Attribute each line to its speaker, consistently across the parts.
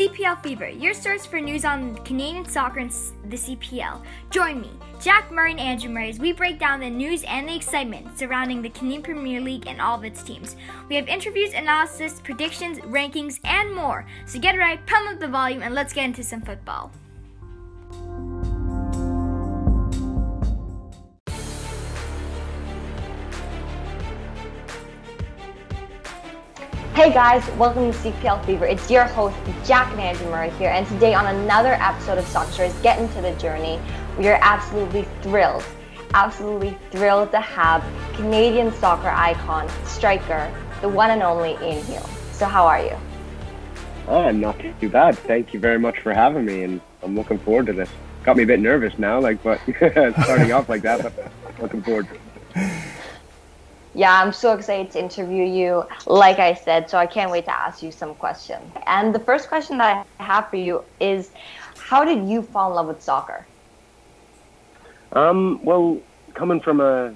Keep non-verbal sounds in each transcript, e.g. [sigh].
Speaker 1: CPL Fever, your source for news on Canadian soccer and the CPL. Join me, Jack Murray and Andrew Murray, as we break down the news and the excitement surrounding the Canadian Premier League and all of its teams. We have interviews, analysis, predictions, rankings, and more. So get right, pump up the volume, and let's get into some football.
Speaker 2: Hey guys, welcome to CPL Fever. It's your host, Jack Murray here, and today on another episode of Soccer Stories, Get Into the Journey, we are absolutely thrilled, absolutely thrilled to have Canadian soccer icon, striker, the one and only Iain Hume. So how are you?
Speaker 3: Oh, not too bad. Thank you very much for having me, and I'm looking forward to this. Got me a bit nervous now, like, but [laughs] starting off like that, but looking forward.
Speaker 2: Yeah, I'm so excited to interview you, like I said, so I can't wait to ask you some questions. And the first question that I have for you is how did you fall in love with soccer?
Speaker 3: Um, well, coming from a,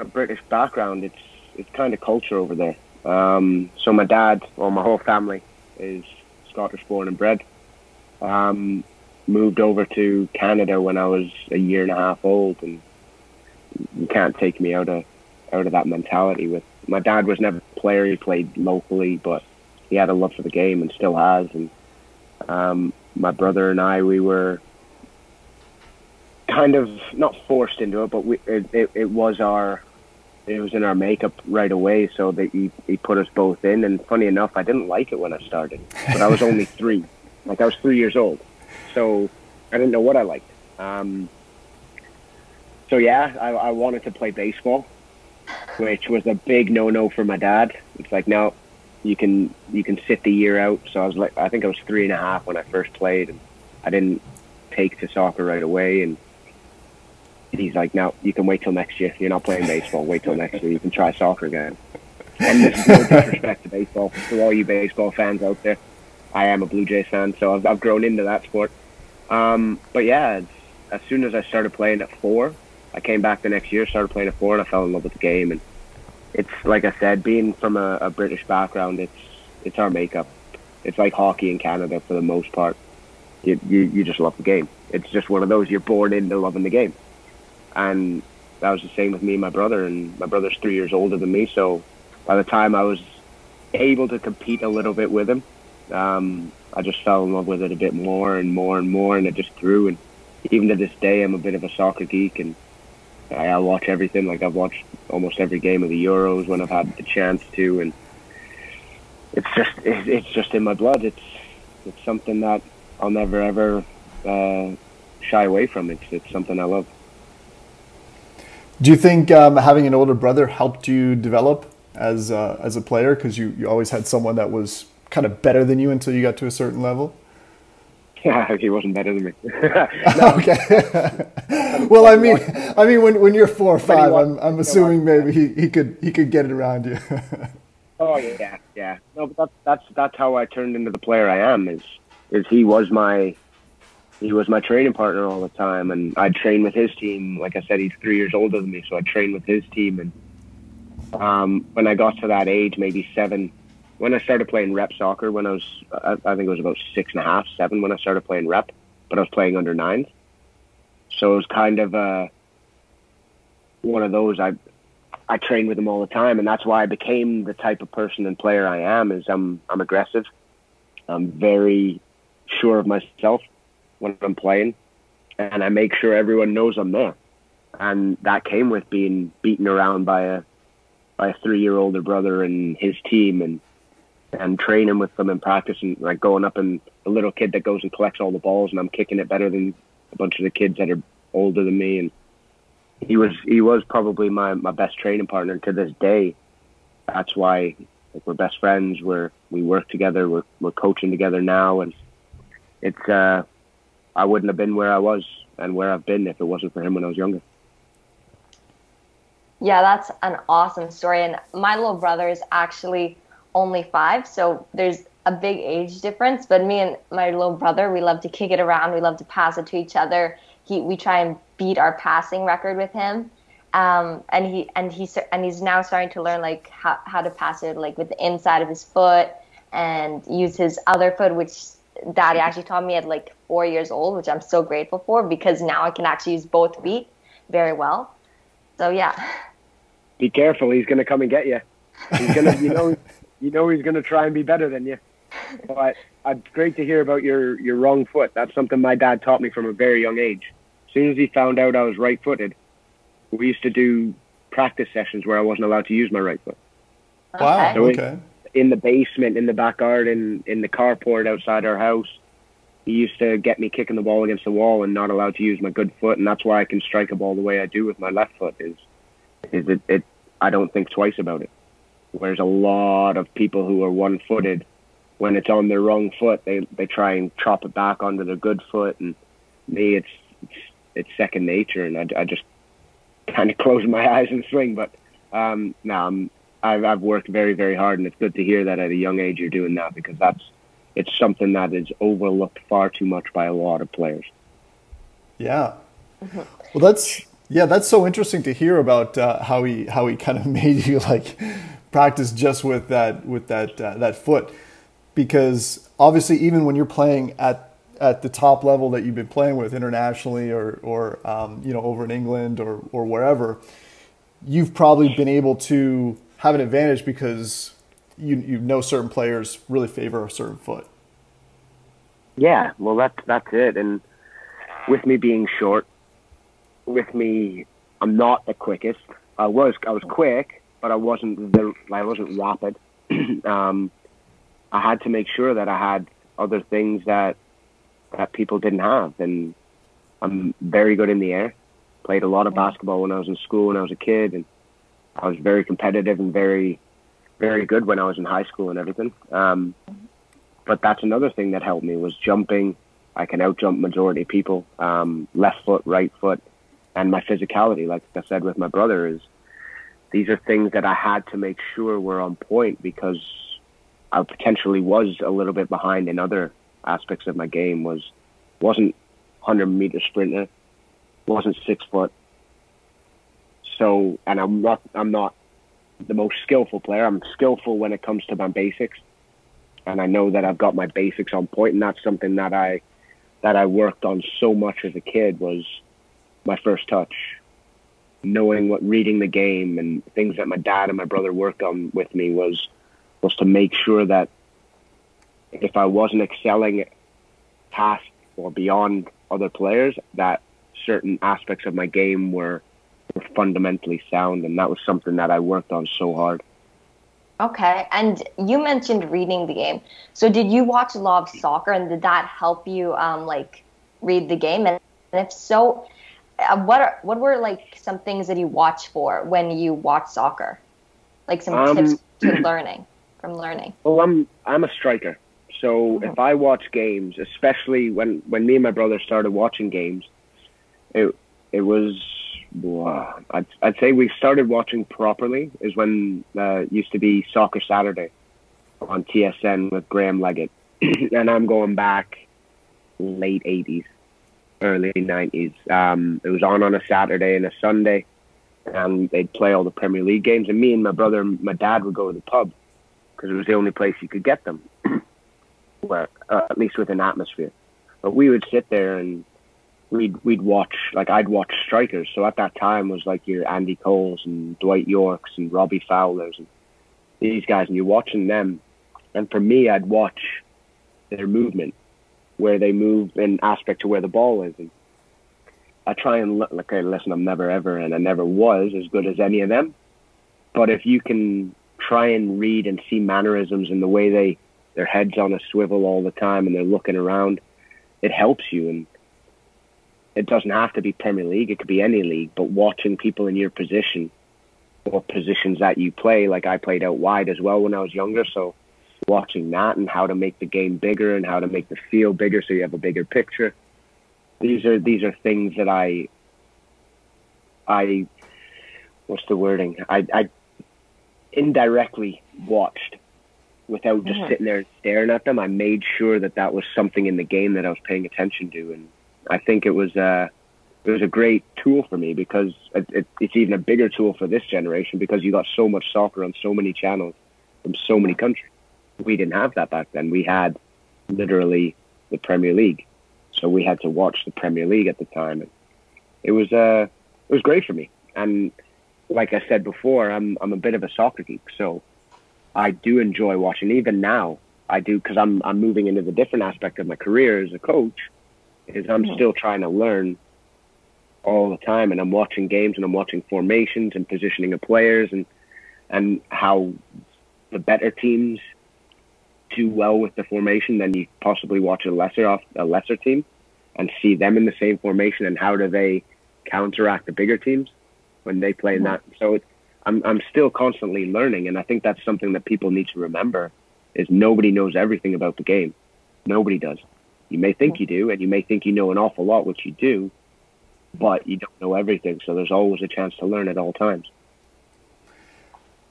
Speaker 3: a British background, it's it's kind of culture over there. Um, so my dad, or my whole family, is Scottish born and bred. Um, moved over to Canada when I was a year and a half old, and you can't take me out of out of that mentality. With my dad was never a player; he played locally, but he had a love for the game and still has. And um, my brother and I, we were kind of not forced into it, but we, it, it, it was our it was in our makeup right away. So that he he put us both in. And funny enough, I didn't like it when I started, but I was only [laughs] three. Like I was three years old, so I didn't know what I liked. Um, so yeah, I, I wanted to play baseball which was a big no-no for my dad. It's like, no, you can you can sit the year out. So I was like, I think I was three and a half when I first played, and I didn't take to soccer right away. And he's like, no, you can wait till next year. You're not playing baseball. Wait till next year. You can try soccer again. And this is no [laughs] disrespect to baseball to all you baseball fans out there. I am a Blue Jays fan, so I've, I've grown into that sport. Um, but yeah, as soon as I started playing at four, I came back the next year, started playing at four, and I fell in love with the game. And it's like I said, being from a, a British background, it's it's our makeup. It's like hockey in Canada for the most part. You, you you just love the game. It's just one of those you're born into loving the game, and that was the same with me and my brother. And my brother's three years older than me, so by the time I was able to compete a little bit with him, um, I just fell in love with it a bit more and more and more, and it just grew. And even to this day, I'm a bit of a soccer geek, and I, watch everything. Like I've watched almost every game of the Euros when I've had the chance to, and it's just it, it's just in my blood. It's it's something that I'll never ever uh, shy away from. It's it's something I love.
Speaker 4: Do you think um, having an older brother helped you develop as uh, as a player? Because you, you always had someone that was kind of better than you until you got to a certain level.
Speaker 3: Yeah, [laughs] he wasn't better than me. [laughs]
Speaker 4: okay. [laughs] well, I mean, I mean, when, when you're four or five, I'm, I'm assuming maybe he, he could he could get it around you.
Speaker 3: oh yeah, yeah. No, but that's that's that's how I turned into the player I am. Is is he was my he was my training partner all the time, and I'd train with his team. Like I said, he's three years older than me, so I trained with his team. And um, when I got to that age, maybe seven, when I started playing rep soccer, when I was, I, I think it was about six and a half, seven when I started playing rep, but I was playing under nines. So it was kind of uh, one of those. I I trained with them all the time, and that's why I became the type of person and player I am. Is I'm I'm aggressive. I'm very sure of myself when I'm playing, and I make sure everyone knows I'm there. And that came with being beaten around by a by a three year older brother and his team, and and training with them in practice and like going up and the little kid that goes and collects all the balls, and I'm kicking it better than a bunch of the kids that are older than me. And he was he was probably my my best training partner to this day. That's why like, we're best friends. We're we work together. We're we're coaching together now, and it's uh, I wouldn't have been where I was and where I've been if it wasn't for him when I was younger.
Speaker 2: Yeah, that's an awesome story. And my little brother is actually only five, so there's a big age difference. But me and my little brother, we love to kick it around. We love to pass it to each other. He, we try and beat our passing record with him. Um, and he and he's and he's now starting to learn like how, how to pass it like with the inside of his foot and use his other foot, which daddy actually taught me at like four years old, which I'm so grateful for because now I can actually use both feet very well. So yeah.
Speaker 3: Be careful, he's gonna come and get you. He's gonna, you know, [laughs] you know he's gonna try and be better than you. But uh, great to hear about your your wrong foot. That's something my dad taught me from a very young age. As soon as he found out I was right-footed, we used to do practice sessions where I wasn't allowed to use my right foot.
Speaker 4: Wow.
Speaker 2: Okay.
Speaker 4: Okay.
Speaker 3: in the basement, in the back garden, in the carport outside our house. He used to get me kicking the ball against the wall and not allowed to use my good foot, and that's why I can strike a ball the way I do with my left foot. Is is it? it I don't think twice about it. Whereas a lot of people who are one-footed, when it's on their wrong foot, they they try and chop it back onto their good foot, and me, it's it's, it's second nature, and I, I just kind of [laughs] close my eyes and swing. But um, no, I'm I've, I've worked very, very hard, and it's good to hear that at a young age you're doing that because that's it's something that is overlooked far too much by a lot of players.
Speaker 4: Yeah. Well, that's yeah, that's so interesting to hear about uh, how he how he kind of [laughs] made you like practice just with that with that uh, that foot, because obviously even when you're playing at at the top level that you've been playing with internationally or or um, you know over in England or or wherever, you've probably been able to have an advantage because you you know certain players really favor a certain foot.
Speaker 3: Yeah, well, that's that's it. And with me being short, with me, I'm not the quickest. I was I was quick, but I wasn't the I wasn't rapid. [clears throat] um, I had to make sure that I had other things that that people didn't have, and I'm very good in the air. Played a lot of basketball when I was in school when I was a kid, and I was very competitive and very very good when I was in high school and everything. Um, but that's another thing that helped me was jumping. I can out jump majority of people, um, left foot, right foot, and my physicality. Like I said with my brother, is these are things that I had to make sure were on point because I potentially was a little bit behind in other aspects of my game. Was wasn't hundred meter sprinter, wasn't six foot. So, and I'm not I'm not the most skillful player. I'm skillful when it comes to my basics, and I know that I've got my basics on point, and that's something that I that I worked on so much as a kid was my first touch, knowing what reading the game and things that my dad and my brother worked on with me was was to make sure that if I wasn't excelling past or beyond other players, that certain aspects of my game were were fundamentally sound, and that was something that I worked on so hard.
Speaker 2: Okay. And you mentioned reading the game. So did you watch a lot of soccer and did that help you um, like read the game? And if so, what are what were like some things that you watch for when you watch soccer? Like some
Speaker 3: Um,
Speaker 2: tips to [clears throat] learning from learning.
Speaker 3: Well, I'm I'm a striker, so if I watch games, especially when when me and my brother started watching games, it it was wow, I'd I'd say we started watching properly is when uh, it used to be Soccer Saturday on TSN with Graham Leggat, [clears throat] and I'm going back late '80s, early '90s. Um, it was on on a Saturday and a Sunday, and they'd play all the Premier League games, and me and my brother, and my dad would go to the pub because it was the only place you could get them, [clears throat] where uh, at least with an atmosphere. But we would sit there and we'd we'd watch like I'd watch strikers. So at that time was like your Andy Coles and Dwight Yorkes and Robbie Fowlers and these guys, and you're watching them. And for me, I'd watch their movement, where they move in aspect to where the ball is, and I try and look okay, listen, I'm never ever, and I never was as good as any of them. But if you can try and read and see mannerisms and the way they their heads on a swivel all the time and they're looking around, it helps you. And it doesn't have to be Premier League; it could be any league. But watching people in your position or positions that you play, like I played out wide as well when I was younger, so watching that and how to make the game bigger and how to make the field bigger so you have a bigger picture. These are these are things that I I what's the wording? I I indirectly watched without just
Speaker 2: Mhm.
Speaker 3: sitting there and staring at them. I made sure that that was something in the game that I was paying attention to, and I think it was uh, it was a great tool for me because it, it, it's even a bigger tool for this generation because you got so much soccer on so many channels from so many countries. We didn't have that back then. We had literally the Premier League, so we had to watch the Premier League at the time. And it was uh, it was great for me. And like I said before, I'm I'm a bit of a soccer geek, so I do enjoy watching. Even now, I do because I'm I'm moving into the different aspect of my career as a coach. Is I'm mm-hmm. still trying to learn all the time, and I'm watching games and I'm watching formations and positioning of players and and how the better teams do well with the formation than you possibly watch a lesser off a lesser team and see them in the same formation and how do they counteract the bigger teams when they play in that. So it's, I'm I'm still constantly learning, and I think that's something that people need to remember: is nobody knows everything about the game. Nobody does. You may think you do, and you may think you know an awful lot, which you do, but you don't know everything. So there's always a chance to learn at all times.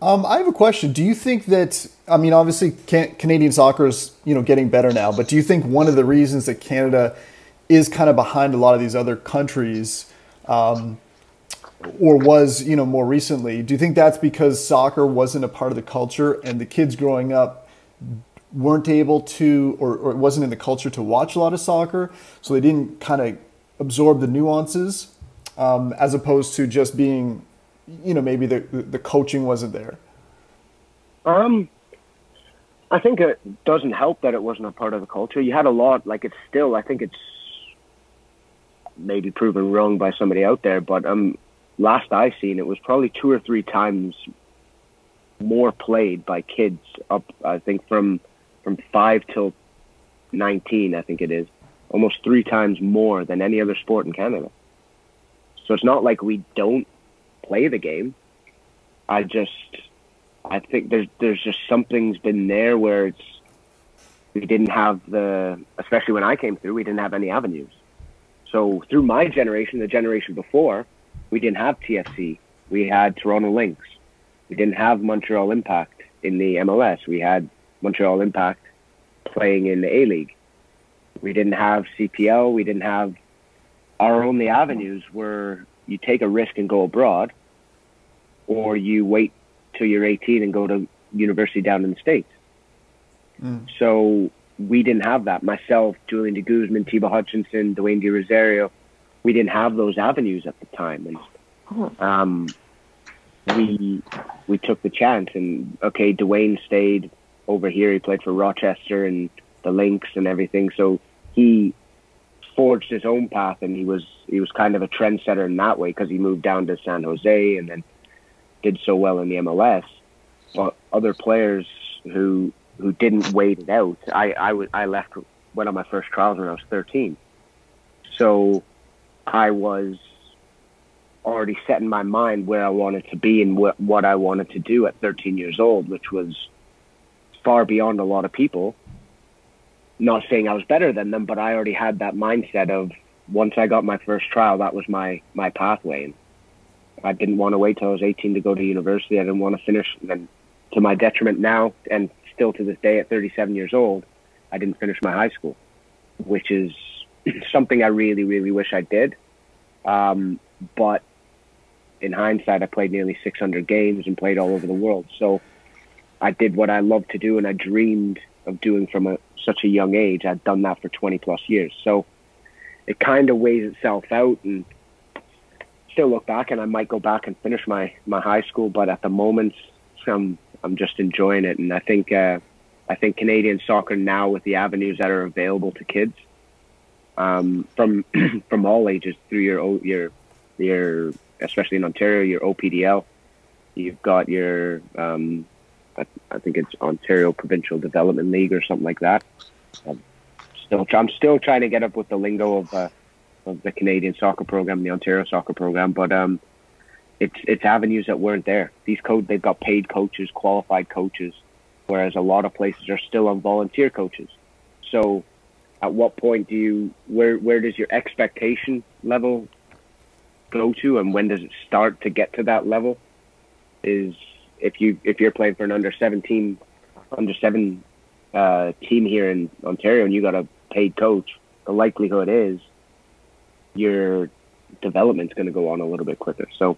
Speaker 4: Um, I have a question. Do you think that I mean, obviously, can, Canadian soccer is you know getting better now, but do you think one of the reasons that Canada is kind of behind a lot of these other countries, um, or was you know more recently? Do you think that's because soccer wasn't a part of the culture, and the kids growing up weren't able to, or, or it wasn't in the culture to watch a lot of soccer, so they didn't kind of absorb the nuances, um, as opposed to just being you know maybe the the coaching wasn't there?
Speaker 3: Um, I think it doesn't help that it wasn't a part of the culture. You had a lot, like it's still. I think it's maybe proven wrong by somebody out there, but um, last I seen, it was probably two or three times more played by kids up. I think from from five till nineteen. I think it is almost three times more than any other sport in Canada. So it's not like we don't play the game. I just, I think there's there's just something's been there where it's we didn't have the, especially when I came through, we didn't have any avenues. So through my generation, the generation before, we didn't have TFC. We had Toronto Lynx. We didn't have Montreal Impact in the MLS. We had Montreal Impact playing in the A League. We didn't have CPL. We didn't have our only avenues were you take a risk and go abroad, or you wait till you're 18 and go to university down in the states. Mm. So we didn't have that. Myself, Julian de Guzman, Tiba Hutchinson, Dwayne De Rosario, we didn't have those avenues at the time, and um, we we took the chance. And okay, Dwayne stayed over here. He played for Rochester and the Lynx and everything. So he forged his own path, and he was he was kind of a trendsetter in that way because he moved down to San Jose and then did so well in the MLS. But other players who who didn't wait it out, I I, w- I left went on my first trials when I was 13. So I was already set in my mind where I wanted to be and what what I wanted to do at 13 years old, which was far beyond a lot of people. Not saying I was better than them, but I already had that mindset of once I got my first trial, that was my my pathway. And I didn't want to wait till I was 18 to go to university. I didn't want to finish. And then, to my detriment now, and still to this day at 37 years old, I didn't finish my high school, which is [clears throat] something I really, really wish I did. Um, but in hindsight, I played nearly 600 games and played all over the world. So I did what I loved to do and I dreamed of doing from a, such a young age. I'd done that for 20 plus years. So it kind of weighs itself out and still look back and I might go back and finish my, my high school, but at the moment, I'm, I'm just enjoying it. And I think, uh, I think Canadian soccer now with the avenues that are available to kids, um, from, [clears throat] from all ages through your, your, your, especially in Ontario, your OPDL, you've got your, um, I, think it's Ontario Provincial Development League or something like that. I'm still, I'm still trying to get up with the lingo of, uh, of the Canadian soccer program, the Ontario soccer program, but um, it's it's avenues that weren't there. These code they've got paid coaches, qualified coaches, whereas a lot of places are still on volunteer coaches. So, at what point do you where where does your expectation level go to, and when does it start to get to that level? Is if you if you're playing for an under seventeen, under seven uh, team here in Ontario, and you got a paid coach, the likelihood is your development's going to go on a little bit quicker. So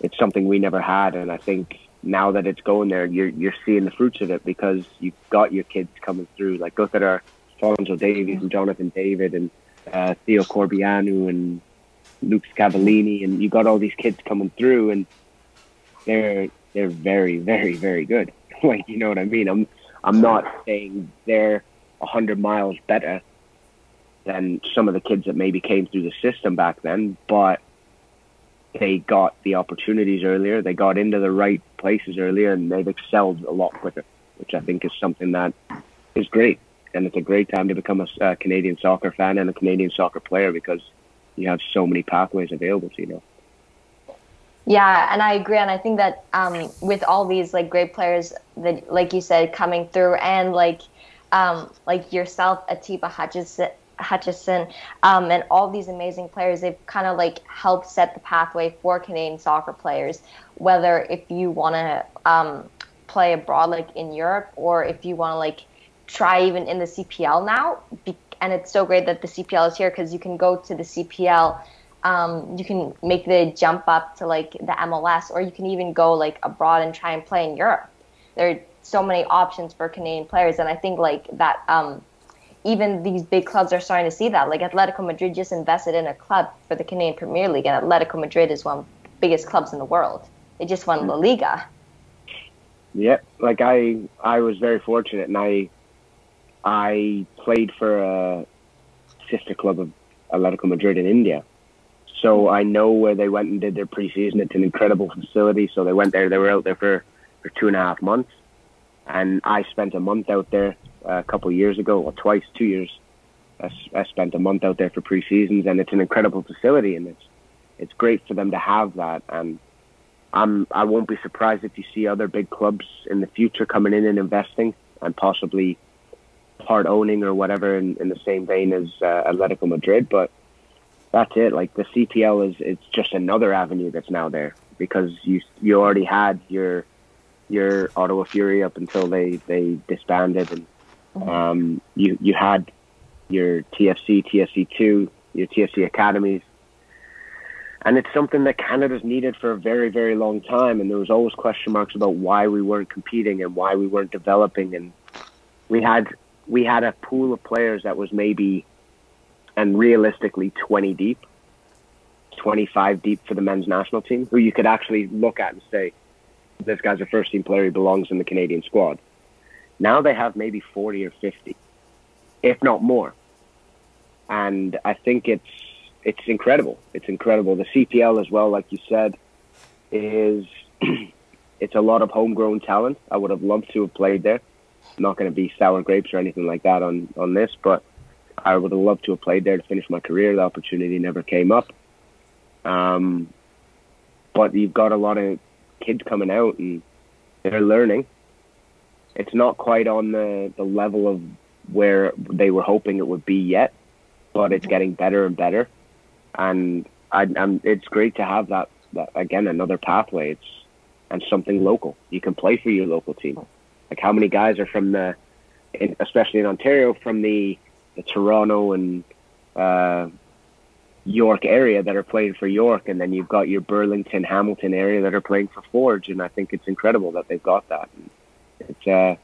Speaker 3: it's something we never had, and I think now that it's going there, you're you're seeing the fruits of it because you've got your kids coming through. Like look at our Alfonso Davies and Jonathan David and uh, Theo Corbeanu and Luke Cavallini, and you got all these kids coming through, and they're they're very, very, very good. [laughs] like you know what I mean? I'm I'm not saying they're a hundred miles better than some of the kids that maybe came through the system back then, but they got the opportunities earlier, they got into the right places earlier, and they've excelled a lot quicker, which I think is something that is great. And it's a great time to become a uh, Canadian soccer fan and a Canadian soccer player because you have so many pathways available to you know.
Speaker 2: Yeah, and I agree, and I think that um, with all these like great players that, like you said, coming through, and like um, like yourself, Atiba Hutchinson, Hutchinson, um, and all these amazing players, they've kind of like helped set the pathway for Canadian soccer players. Whether if you want to um, play abroad, like in Europe, or if you want to like try even in the CPL now, and it's so great that the CPL is here because you can go to the CPL. Um, you can make the jump up to like the MLS, or you can even go like abroad and try and play in Europe. There are so many options for Canadian players, and I think like that. Um, even these big clubs are starting to see that. Like Atletico Madrid just invested in a club for the Canadian Premier League, and Atletico Madrid is one of the biggest clubs in the world. They just won La Liga.
Speaker 3: Yeah, like I, I was very fortunate, and I I played for a sister club of Atletico Madrid in India. So I know where they went and did their preseason. It's an incredible facility. So they went there. They were out there for, for two and a half months. And I spent a month out there a couple of years ago, or twice, two years. I, I spent a month out there for preseasons, and it's an incredible facility, and it's it's great for them to have that. And I'm I won't be surprised if you see other big clubs in the future coming in and investing, and possibly part owning or whatever in, in the same vein as uh, Atletico Madrid. But that's it. Like the CPL is it's just another avenue that's now there because you you already had your your Ottawa Fury up until they they disbanded, and mm-hmm. um, you you had your TFC, TFC two, your TFC academies. And it's something that Canada's needed for a very, very long time. And there was always question marks about why we weren't competing and why we weren't developing. And we had we had a pool of players that was maybe, and realistically, 20 deep, 25 deep for the men's national team, who you could actually look at and say, this guy's a first team player, he belongs in the Canadian squad. Now they have maybe 40 or 50, if not more. And I think it's it's incredible. It's incredible. The CPL as well, like you said, is [clears throat] it's a lot of homegrown talent. I would have loved to have played there not going to be sour grapes or anything like that on on this, but I would have loved to have played there to finish my career. The opportunity never came up. Um, but you've got a lot of kids coming out and they're learning. It's not quite on the, the level of where they were hoping it would be yet, but it's getting better and better. And I, I'm, it's great to have that, that again another pathway. It's and something local. You can play for your local team. Like how many guys are from the, especially in Ontario, from the, the Toronto and uh, York area that are playing for York, and then you've got your Burlington, Hamilton area that are playing for Forge, and I think it's incredible that they've got that. It's uh,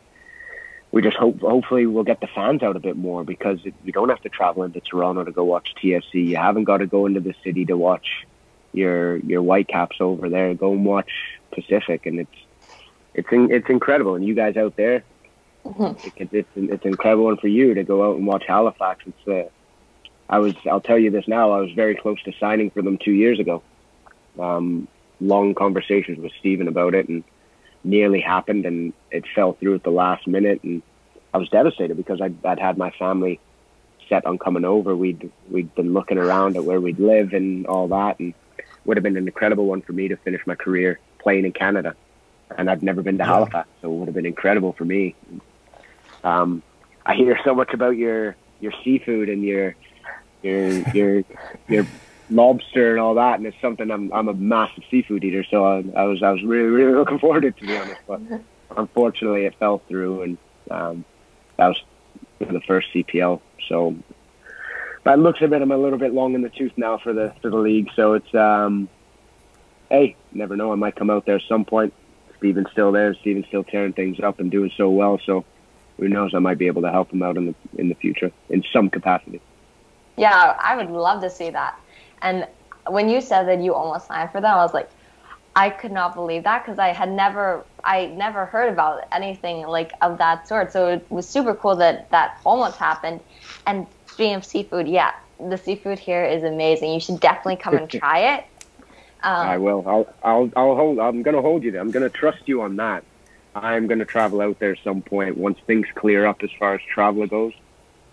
Speaker 3: we just hope hopefully we'll get the fans out a bit more because you don't have to travel into Toronto to go watch TFC. You haven't got to go into the city to watch your your Whitecaps over there. Go and watch Pacific, and it's it's in, it's incredible. And you guys out there, mm-hmm. it, it's it's incredible one for you to go out and watch Halifax. It's uh, I was I'll tell you this now. I was very close to signing for them two years ago. Um, long conversations with Stephen about it, and nearly happened, and it fell through at the last minute, and I was devastated because I'd, I'd had my family set on coming over. We'd we'd been looking around at where we'd live and all that, and would have been an incredible one for me to finish my career playing in Canada and I've never been to yeah. Halifax, so it would have been incredible for me. Um, I hear so much about your your seafood and your your your your lobster and all that, and it's something I'm I'm a massive seafood eater, so I, I was I was really really [laughs] looking forward to it to be honest, but unfortunately it fell through, and um, that was the first CPL, so that looks a bit I'm a little bit long in the tooth now for the for the league, so it's um, hey, never know, I might come out there at some point Stephen's still there. Stephen's still tearing things up and doing so well. So who knows? I might be able to help him out in the in the future in some capacity.
Speaker 2: Yeah, I would love to see that. And when you said that you almost signed for them, I was like, I could not believe that because I had never, I never heard about anything like of that sort. So it was super cool that that almost happened. And speaking of seafood, yeah, the seafood here is amazing. You should definitely come and [laughs] try it.
Speaker 3: Um, I will. I'll. I'll. I'll hold. I'm going to hold you. There. I'm going to trust you on that. I'm going to travel out there some point once things clear up as far as travel goes.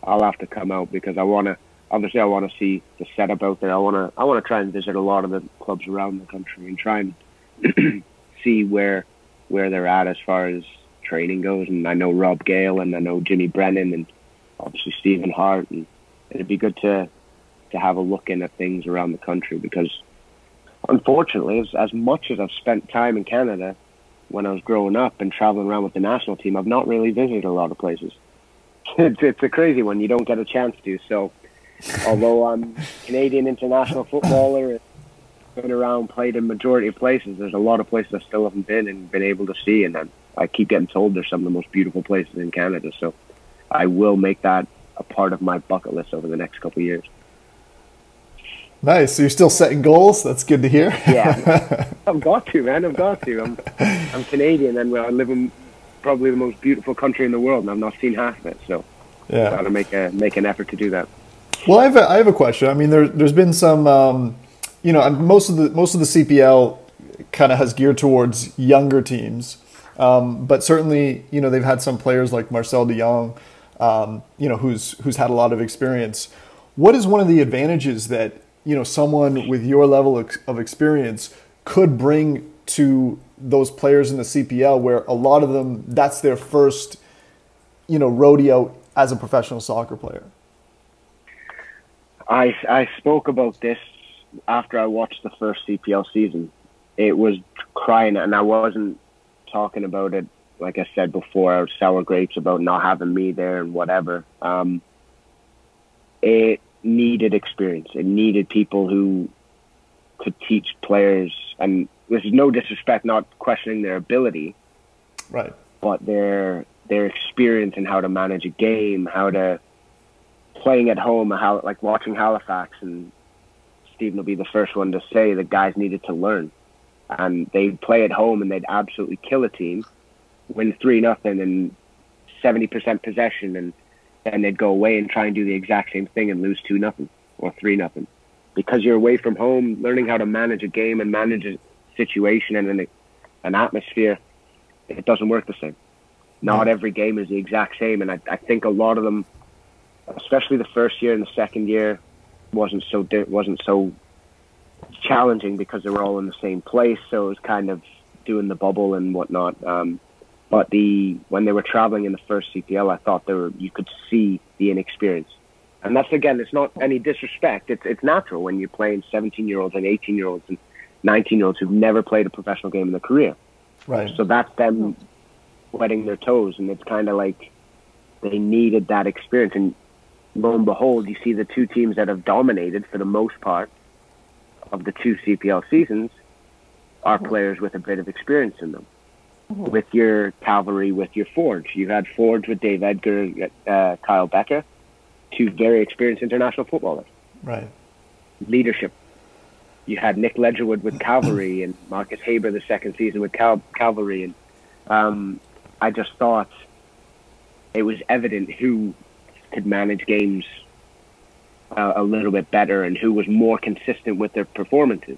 Speaker 3: I'll have to come out because I want to. Obviously, I want to see the setup out there. I want to. I want to try and visit a lot of the clubs around the country and try and [clears throat] see where where they're at as far as training goes. And I know Rob Gale and I know Jimmy Brennan and obviously Stephen Hart. And it'd be good to to have a look in at things around the country because unfortunately, as, as much as I've spent time in Canada when I was growing up and traveling around with the national team, I've not really visited a lot of places. [laughs] it's, it's a crazy one. You don't get a chance to. So, [laughs] although I'm Canadian international footballer, and been around, played in majority of places, there's a lot of places I still haven't been and been able to see. And I, I keep getting told they're some of the most beautiful places in Canada. So, I will make that a part of my bucket list over the next couple of years.
Speaker 4: Nice. So you're still setting goals. That's good to hear.
Speaker 3: yeah, [laughs] I've got to, man. I've got to. I'm, I'm Canadian, and I live in probably the most beautiful country in the world, and I've not seen half of it. So, yeah, got to make a make an effort to do that.
Speaker 4: Well, I have a, I have a question. I mean, there, there's been some, um, you know, most of the most of the CPL kind of has geared towards younger teams, um, but certainly, you know, they've had some players like Marcel De Jong, um, you know, who's who's had a lot of experience. What is one of the advantages that you know someone with your level of experience could bring to those players in the CPL where a lot of them that's their first you know rodeo as a professional soccer player.
Speaker 3: I I spoke about this after I watched the first CPL season. It was crying and I wasn't talking about it like I said before I was sour grapes about not having me there and whatever. Um, it needed experience. It needed people who could teach players, and this is no disrespect, not questioning their ability,
Speaker 4: right?
Speaker 3: But their their experience in how to manage a game, how to playing at home, how like watching Halifax, and Stephen will be the first one to say the guys needed to learn, and they'd play at home and they'd absolutely kill a team, win three nothing and seventy percent possession and and they'd go away and try and do the exact same thing and lose two nothing or three nothing because you're away from home, learning how to manage a game and manage a situation and an, an atmosphere. It doesn't work the same. Not every game is the exact same, and I, I think a lot of them, especially the first year and the second year, wasn't so wasn't so challenging because they were all in the same place. So it was kind of doing the bubble and whatnot. Um, but the when they were traveling in the first CPL, I thought there were you could see the inexperience, and that's again, it's not any disrespect. It's it's natural when you're playing 17 year olds and 18 year olds and 19 year olds who've never played a professional game in their career.
Speaker 4: Right.
Speaker 3: So that's them wetting their toes, and it's kind of like they needed that experience. And lo and behold, you see the two teams that have dominated for the most part of the two CPL seasons are players with a bit of experience in them mm-hmm. with your cavalry, with your Forge. You had Forge with Dave Edgar, uh, Kyle Bekker, two very experienced international footballers.
Speaker 4: Right.
Speaker 3: Leadership. You had Nik Ledgerwood with [coughs] Cavalry and Marcus Haber the second season with Cal- Cavalry, and um, I just thought it was evident who could manage games uh, a little bit better and who was more consistent with their performances.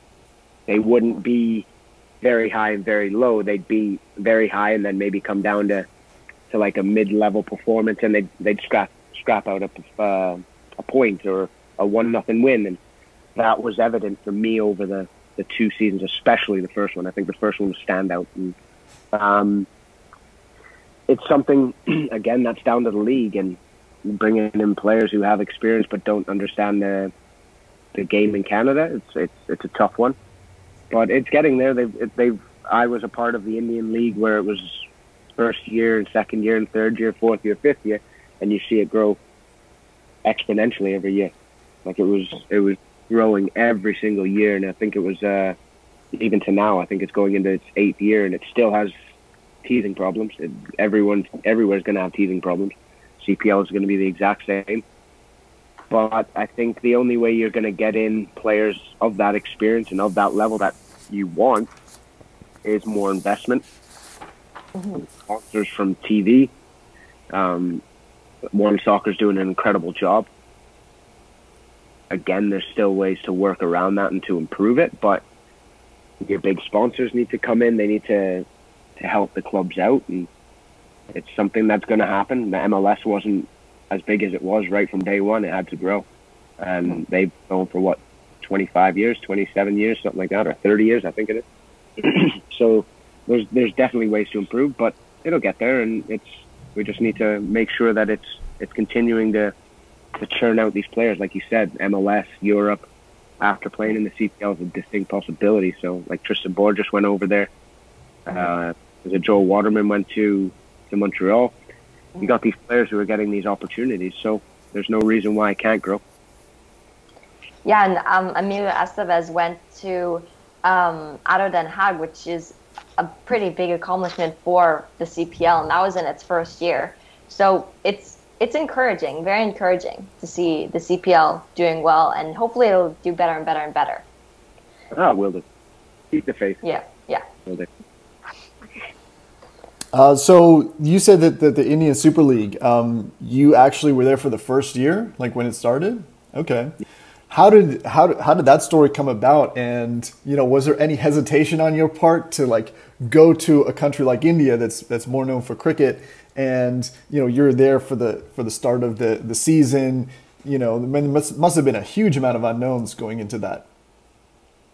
Speaker 3: They wouldn't be very high and very low, they'd be very high and then maybe come down to to like a mid-level performance, and they'd they'd scrap scrap out a uh, a point or a one nothing win, and that was evident for me over the the two seasons, especially the first one. I think the first one was standout, and um, it's something [clears throat] again that's down to the league and bringing in players who have experience but don't understand the the game in Canada. It's it's it's a tough one but it's getting there. They've they've. I was a part of the Indian League where it was first year and second year and third year, fourth year, fifth year, and you see it grow exponentially every year. Like it was it was growing every single year, and I think it was uh, even to now. I think it's going into its eighth year, and it still has teething problems. It, everyone everywhere's going to have teething problems. CPL is going to be the exact same. But I think the only way you're going to get in players of that experience and of that level that you want is more investment. Mm-hmm. Sponsors from TV. Um, One Soccer's doing an incredible job. Again, there's still ways to work around that and to improve it, but your big sponsors need to come in. They need to to help the clubs out, and it's something that's going to happen. The MLS wasn't as big as it was right from day one. It had to grow, and they've gone for what 25 years, 27 years, something like that, or 30 years, I think it is. [clears throat] so there's there's definitely ways to improve, but it'll get there, and it's we just need to make sure that it's it's continuing to to churn out these players, like you said, MLS, Europe, after playing in the CPL is a distinct possibility. So, like Tristan just went over there. Uh, there's a Joel Waterman went to to Montreal. You got these players who are getting these opportunities, so there's no reason why it can't grow.
Speaker 2: Yeah, and um, Emilio Estevez went to um, ADO Den Haag, which is a pretty big accomplishment for the CPL, and that was in its first year. So it's it's encouraging, very encouraging to see the CPL doing well, and hopefully it'll do better and better and better.
Speaker 3: Ah, will do. Keep the faith.
Speaker 2: Yeah, yeah.
Speaker 3: Will do.
Speaker 4: Uh, so you said that, that the Indian Super League, um, you actually were there for the first year, like when it started. Okay, how did how how did that story come about? And you know, was there any hesitation on your part to like go to a country like India that's that's more known for cricket and you know you're there for the for the start of the the season. You know, there must must have been a huge amount of unknowns going into that.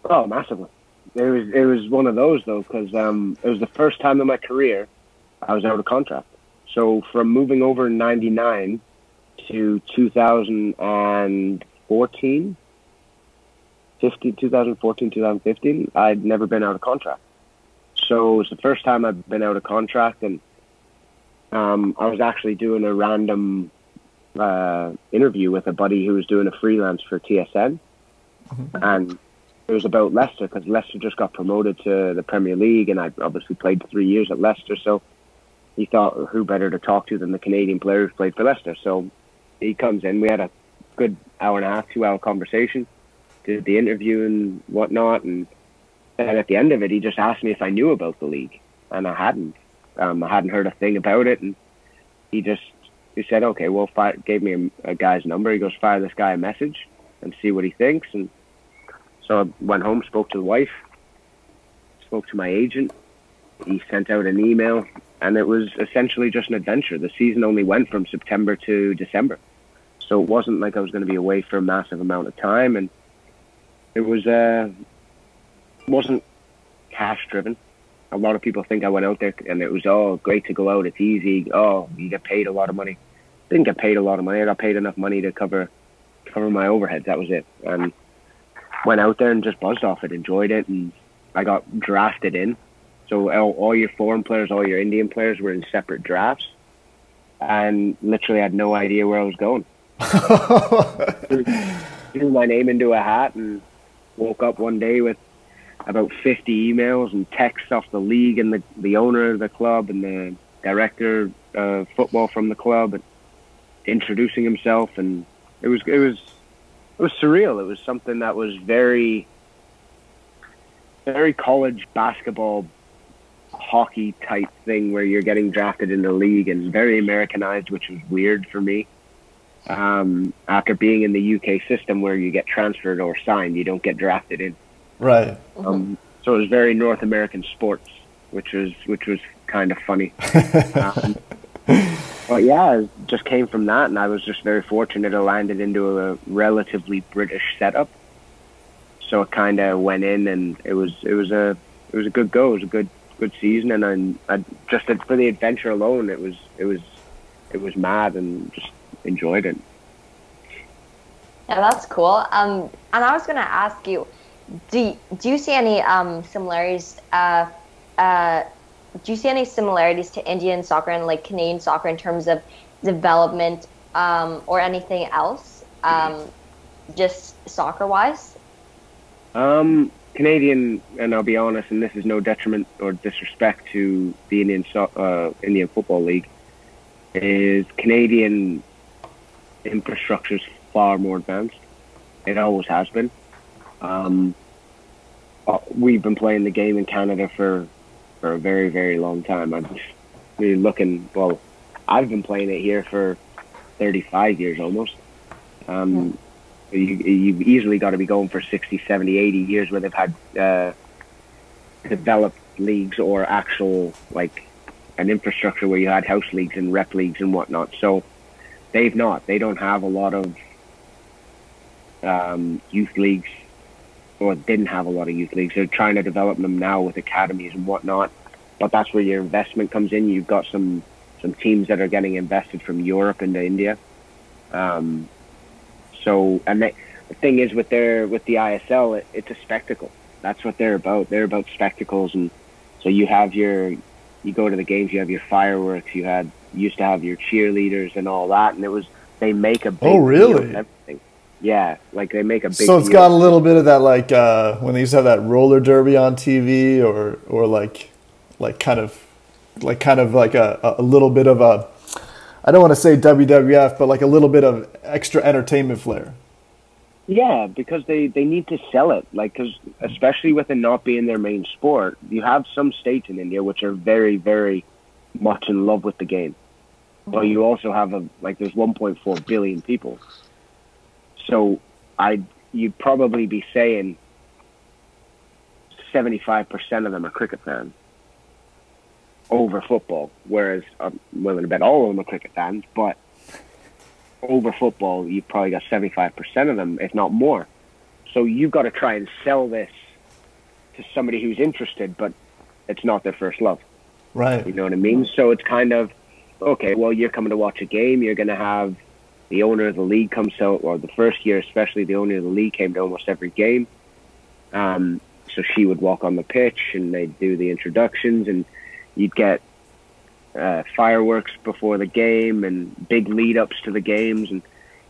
Speaker 3: Oh, massively. It was it was one of those though because um, it was the first time in my career I was out of contract. So from moving over in '99 to 2014, 15, 2014, 2015, I'd never been out of contract. So it was the first time I've been out of contract, and um, I was actually doing a random uh, interview with a buddy who was doing a freelance for TSN, mm-hmm. and it was about Leicester because Leicester just got promoted to the Premier League, and I obviously played three years at Leicester, so he thought who better to talk to than the Canadian player who played for Leicester. So he comes in. We had a good hour and a half, two hour conversation, did the interview and whatnot, and then at the end of it, he just asked me if I knew about the league, and I hadn't. Um, I hadn't heard a thing about it, and he just he said, "Okay, well," fire, gave me a, a guy's number. He goes, "Fire this guy a message and see what he thinks." And so I went home, spoke to the wife, spoke to my agent. He sent out an email, and it was essentially just an adventure. The season only went from September to December, so it wasn't like I was going to be away for a massive amount of time, and it was uh, wasn't cash driven a lot of people think I went out there and it was oh great to go out. It's easy. Oh, you get paid a lot of money. Didn't get paid a lot of money. I got paid enough money to cover cover my overheads. That was it. And went out there and just buzzed off it. Enjoyed it, and I got drafted in. So all, all your foreign players, all your Indian players were in separate drafts, and literally had no idea where I was going. [laughs] threw my name into a hat and woke up one day with about 50 emails and texts off the league and the, the owner of the club and the director of football from the club and introducing himself. And it was it was it was surreal. It was something that was very very college basketball hockey type thing where you're getting drafted in the league and very americanized which was weird for me um, after being in the UK system where you get transferred or signed you don't get drafted in
Speaker 4: Right.
Speaker 3: Um, so it was very North American sports, which was which was kind of funny. [laughs] um, but yeah, it just came from that, and I was just very fortunate. I landed into a relatively British setup, so it kind of went in, and it was it was a it was a good go. It was a good good season, and I, I just for the adventure alone, it was it was it was mad, and just enjoyed it.
Speaker 2: Yeah, that's cool. Um, and I was going to ask you, do do you see any um, similarities? Uh, uh, do you see any similarities to Indian soccer and like Canadian soccer in terms of development um, or anything else? Um, just soccer wise.
Speaker 3: Um, Canadian, and I'll be honest, and this is no detriment or disrespect to the Indian uh, Indian Football League, is Canadian infrastructure is far more advanced. It always has been. Um, uh, we've been playing the game in Canada for for a very very long time. I'm really looking. Well, I've been playing it here for 35 years almost. Um, you, you've easily got to be going for 60, 70, 80 years where they've had uh, developed leagues or actual like an infrastructure where you had house leagues and rep leagues and whatnot. So they've not. They don't have a lot of um, youth leagues or didn't have a lot of youth leagues. They're trying to develop them now with academies and whatnot. But that's where your investment comes in. You've got some some teams that are getting invested from Europe into India. Um, so, and they, the thing is with their with the ISL, it, it's a spectacle. That's what they're about. They're about spectacles, and so you have your, you go to the games, you have your fireworks. You had you used to have your cheerleaders and all that, and it was they make a big
Speaker 4: Oh, really?
Speaker 3: everything. Yeah, like they make a big.
Speaker 4: So it's got a little bit of that like uh, when they used to have that roller derby on TV, or or like like kind of like kind of like a, a little bit of a I don't want to say WWF, but like a little bit of extra entertainment flair.
Speaker 3: Yeah, because they, they need to sell it. Like, cause especially with it not being their main sport, you have some states in India which are very, very much in love with the game. But you also have a like there's 1.4 billion people. So I you'd probably be saying 75% of them are cricket fans over football, whereas I'm willing to bet all of them are cricket fans, but over football, you've probably got 75% of them, if not more. So you've got to try and sell this to somebody who's interested, but it's not their first love.
Speaker 4: Right.
Speaker 3: You know what I mean? So it's kind of, okay, well, you're coming to watch a game. You're going to have the owner of the league come to, or the first year especially, the owner of the league came to almost every game. Um, so she would walk on the pitch and they'd do the introductions and you'd get uh, fireworks before the game and big lead ups to the games and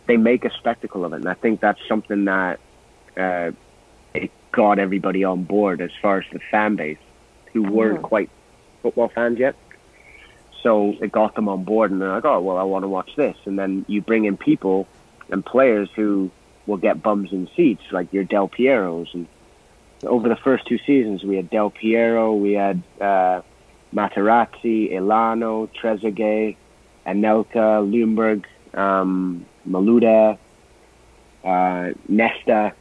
Speaker 3: they make a spectacle of it. And I think that's something that uh, it got everybody on board as far as the fan base who weren't quite football fans yet. So it got them on board and they're like, oh, well, I want to watch this. And then you bring in people and players who will get bums in seats, like your Del Pieros. And over the first two seasons, we had Del Piero, we had uh, Materazzi, Elano, Trezeguet, Anelka, Ljungberg, um, Malouda, uh, Nesta,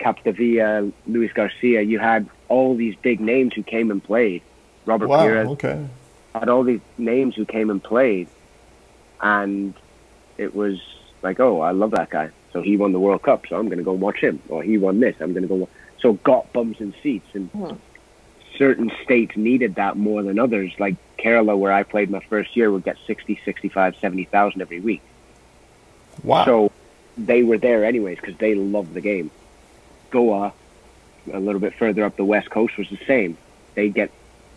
Speaker 3: Capdevila, Luis Garcia. You had all these big names who came and played. Robert
Speaker 4: Wow.
Speaker 3: Pires
Speaker 4: Okay.
Speaker 3: had all these names who came and played, and it was like, oh, I love that guy. So he won the World Cup, so I'm going to go watch him. Or he won this, I'm going to go. Wa-. So got bums in seats, and certain states needed that more than others. Like Kerala, where I played my first year, would get 60, 65, 70,000 every week.
Speaker 4: Wow.
Speaker 3: So they were there anyways because they love the game. Goa, a little bit further up the west coast, was the same. They get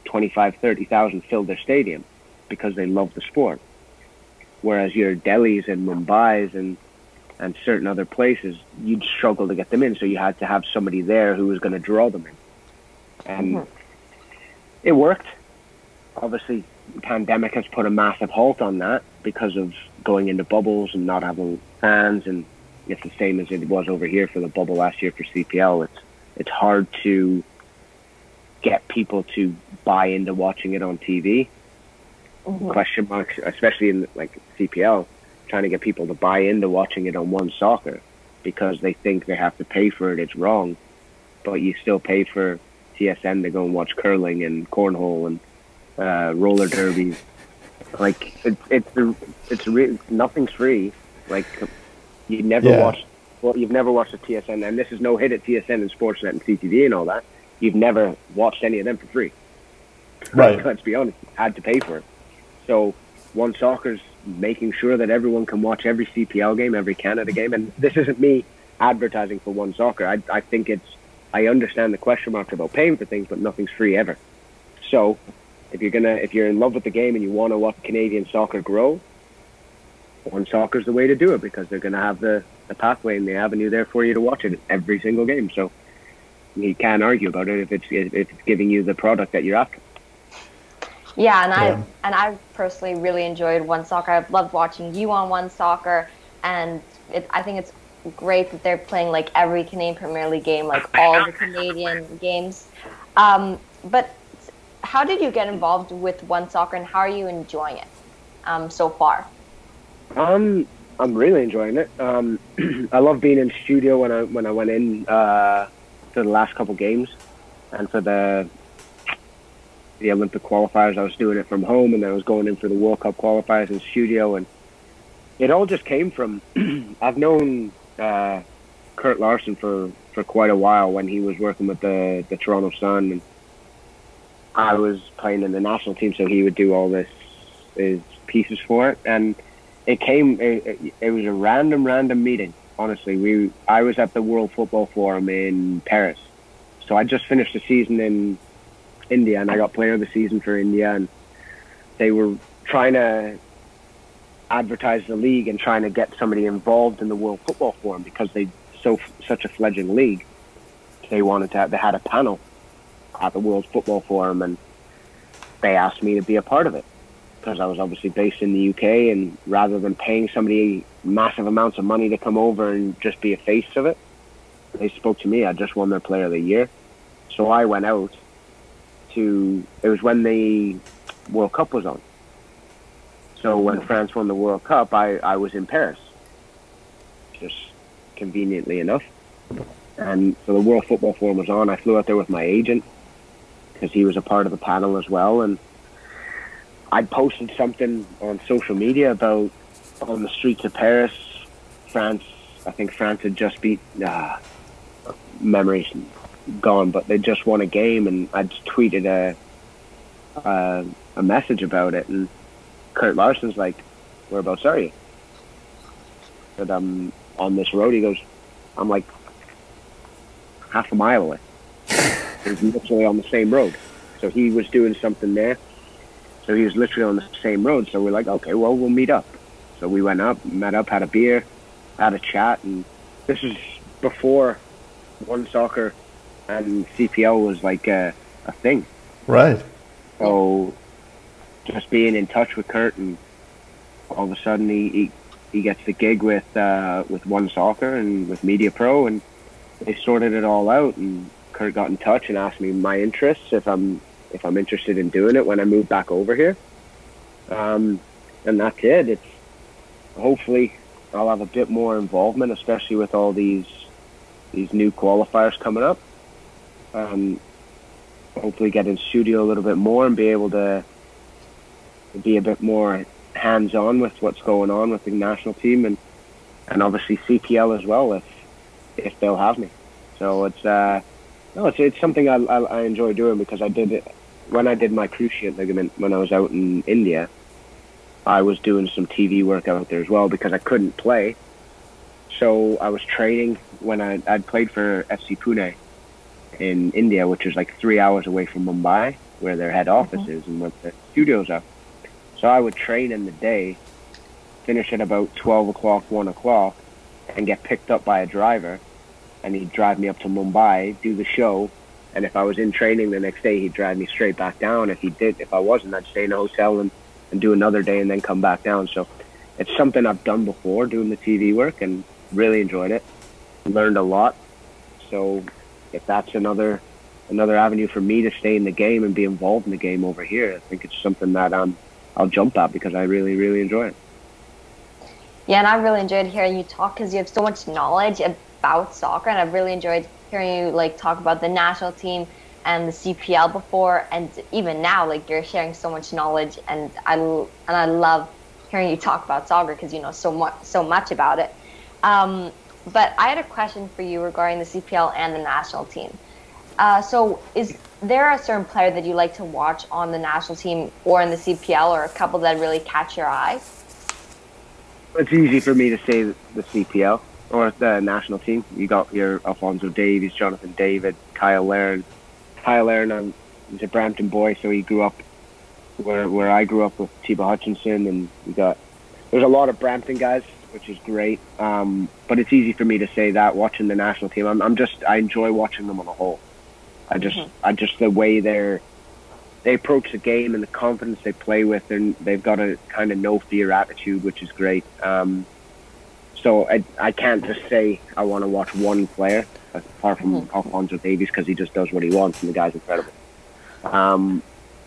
Speaker 3: 25, 30,000 filled their stadium because they love the sport. Whereas your Delhi's and Mumbai's and and certain other places, you'd struggle to get them in. So you had to have somebody there who was going to draw them in. And mm-hmm. It worked. Obviously, the pandemic has put a massive halt on that because of going into bubbles and not having fans. And it's the same as it was over here for the bubble last year for CPL. It's it's hard to get people to buy into watching it on TV. Mm-hmm. Question marks, especially in like CPL, trying to get people to buy into watching it on One Soccer because they think they have to pay for it. It's wrong, but you still pay for TSN to go and watch curling and cornhole and uh, roller derbies. [laughs] like it's it's it's re- nothing's free. Like you never
Speaker 4: Yeah.
Speaker 3: watched. Well, you've never watched a TSN, and this is no hit at TSN and Sportsnet and CTV and all that. You've never watched any of them for free.
Speaker 4: Right. [laughs]
Speaker 3: Let's be honest, you had to pay for it. So One Soccer's making sure that everyone can watch every CPL game, every Canada game, and this isn't me advertising for One Soccer. I I think it's I understand the question marks about paying for things, but nothing's free ever. So if you're gonna if you're in love with the game and you want to watch Canadian soccer grow, One Soccer's the way to do it because they're gonna have the, the pathway and the avenue there for you to watch it every single game. So you can't argue about it if it's if it's giving you the product that you're after.
Speaker 2: Yeah, and
Speaker 4: Yeah.
Speaker 2: I and I personally really enjoyed One Soccer. I've loved watching you on One Soccer, and it, I think it's great that they're playing like every Canadian Premier League game, like all the Canadian games. Um, but how did you get involved with One Soccer, and how are you enjoying it um, so far?
Speaker 3: Um, I'm really enjoying it. Um, [clears throat] I love being in studio when I when I went in uh, for the last couple games, and for the the Olympic qualifiers, I was doing it from home, and then I was going in for the World Cup qualifiers in studio, and it all just came from. [clears throat] I've known uh, Kurt Larson for for quite a while when he was working with the the Toronto Sun, and I was playing in the national team, so he would do all this his pieces for it, and it came. It, it, it was a random, random meeting. Honestly, we I was at the World Football Forum in Paris, so I just finished the season in India, and I got Player of the Season for India, and they were trying to advertise the league and trying to get somebody involved in the World Football Forum because they so such a fledgling league. They wanted to. Have, they had a panel at the World Football Forum, and they asked me to be a part of it because I was obviously based in the UK, and rather than paying somebody massive amounts of money to come over and just be a face of it, they spoke to me. I just won their Player of the Year, so I went out to. It was when the World Cup was on. So when France won the World Cup, I, I was in Paris, just conveniently enough. And so the World Football Forum was on. I flew out there with my agent because he was a part of the panel as well, and I posted something on social media about on the streets of Paris, France. I think France had just beat uh, memories gone, but they just won a game, and I just tweeted a a, a message about it, and Kurt Larson's like, "Whereabouts are you?" That I'm on this road. He goes, "I'm like half a mile away." [laughs] He's literally on the same road, so he was doing something there. So he was literally on the same road. So we're like, okay, well, we'll meet up. So we went up, met up, had a beer, had a chat, and this is before one soccer and CPL was like a, a thing.
Speaker 4: Right.
Speaker 3: So just being in touch with Kurt, and all of a sudden he he, he gets the gig with uh, with One Soccer and with Media Pro, and they sorted it all out. And Kurt got in touch and asked me my interests if I'm if I'm interested in doing it when I move back over here. Um, and that's it. It's hopefully I'll have a bit more involvement, especially with all these these new qualifiers coming up. Um, hopefully get in studio a little bit more and be able to be a bit more hands on with what's going on with the national team and and obviously CPL as well if if they'll have me. So it's uh no, it's it's something I, I I enjoy doing because I did it when I did my cruciate ligament when I was out in India. I was doing some TV work out there as well because I couldn't play. So I was training when I I'd played for FC Pune in India, which is like three hours away from Mumbai, where their head office is and where the studios are. So I would train in the day, finish at about twelve o'clock, one o'clock, and get picked up by a driver, and he'd drive me up to Mumbai, do the show, and if I was in training the next day, he'd drive me straight back down. If he did, if I wasn't, I'd stay in a hotel and, and do another day and then come back down. So it's something I've done before, doing the TV work, and really enjoyed it. Learned a lot. So if that's another another avenue for me to stay in the game and be involved in the game over here, I think it's something that um I'll jump at because I really really enjoy it.
Speaker 2: Yeah, and I really enjoyed hearing you talk because you have so much knowledge about soccer, and I've really enjoyed hearing you like talk about the national team and the CPL before, and even now, like you're sharing so much knowledge, and I and I love hearing you talk about soccer because you know so much so much about it. Um, but I had a question for you regarding the CPL and the national team. Uh, so, is there a certain player that you like to watch on the national team or in the CPL, or a couple that really catch your eye?
Speaker 3: It's easy for me to say the CPL or the national team. You got your Alfonso Davies, Jonathan David, Kyle Larin. Kyle Larin, um, he's a Brampton boy, so he grew up where where I grew up with Tiba Hutchinson, and we got there's a lot of Brampton guys which is great. Um, but it's easy for me to say that watching the national team. I'm, I'm just I enjoy watching them on a whole. I just mm-hmm. I just the way they're they approach the game and the confidence they play with, and they've got a kind of no fear attitude, which is great. Um, so I, I can't just say I want to watch one player apart from mm-hmm. Alfonso Davies because he just does what he wants and the guy's incredible. Um,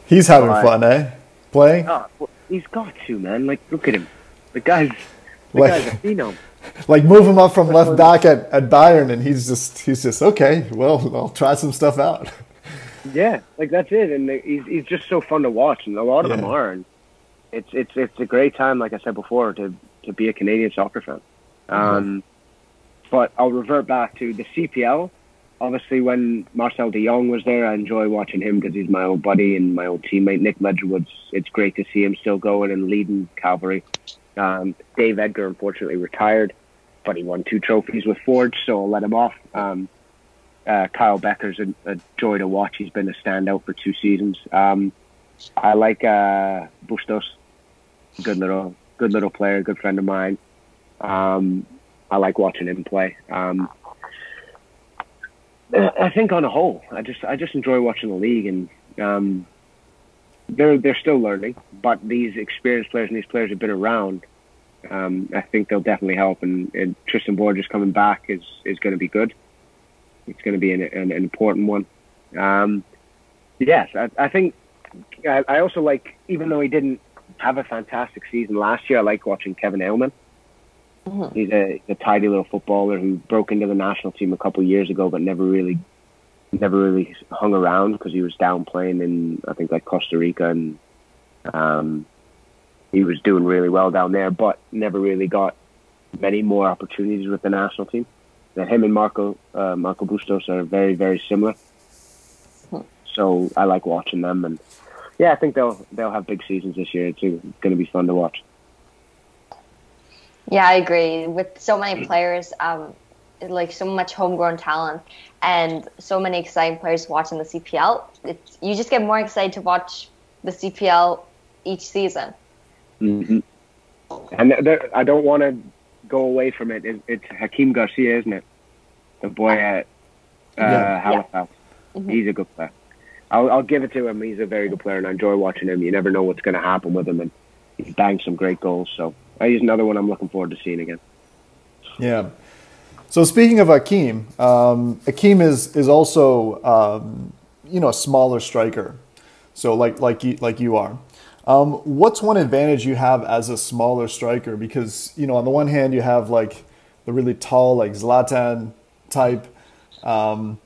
Speaker 4: he's having but, fun, eh? Playing?
Speaker 3: Oh, he's got to, man. Like, look at him. The guy's the like, guy's a phenom. [laughs]
Speaker 4: Like move him up from left back at, at Bayern, and he's just he's just okay. Well, I'll try some stuff out. [laughs]
Speaker 3: Yeah, like that's it, and he's he's just so fun to watch, and a lot of yeah. them are, and it's it's it's a great time, like I said before, to to be a Canadian soccer fan. Mm-hmm. Um, but I'll revert back to the CPL. Obviously, when Marcel de Jong was there, I enjoy watching him because he's my old buddy and my old teammate. Nik Ledgerwood's, it's great to see him still going and leading Cavalry. Um, Dave Edgar, unfortunately, retired, but he won two trophies with Forge, so I'll let him off. Um, uh, Kyle Bekker's a, a, joy to watch. He's been a standout for two seasons. Um, I like uh, Bustos, good little good little player, good friend of mine. Um, I like watching him play. Um, I think on a whole, I just I just enjoy watching the league, and um, they're they're still learning. But these experienced players and these players have been around. Um, I think they'll definitely help, and, and Tristan Borges coming back is is going to be good. It's going to be an, an, an important one. Um, yes, I, I think I, I, also like, even though he didn't have a fantastic season last year, I like watching Kevin Aleman. Mm-hmm. He's a, a tidy little footballer who broke into the national team a couple of years ago, but never really, never really hung around because he was down playing in I think like Costa Rica, and um, he was doing really well down there, but never really got many more opportunities with the national team that him and Marco uh, Marco Bustos are very very similar. So I like watching them, and yeah, I think they'll they'll have big seasons this year. Too. It's going to be fun to watch.
Speaker 2: Yeah, I agree. With so many players, um, like so much homegrown talent, and so many exciting players watching the CPL, it's, you just get more excited to watch the CPL each season.
Speaker 3: Mm-hmm. And there, I don't want to go away from it. it. It's Akeem Garcia, isn't it? The boy at uh, yeah. Halifax. Yeah. Mm-hmm. He's a good player. I'll, I'll give it to him. He's a very good player, and I enjoy watching him. You never know what's going to happen with him, and he's banged some great goals. So uh, he's another one I'm looking forward to seeing again.
Speaker 4: Yeah. So speaking of Akeem, um, Akeem is is also um, you know a smaller striker. So like like you, like you are. Um, what's one advantage you have as a smaller striker? Because you know, on the one hand, you have like the really tall, like Zlatan type. Um,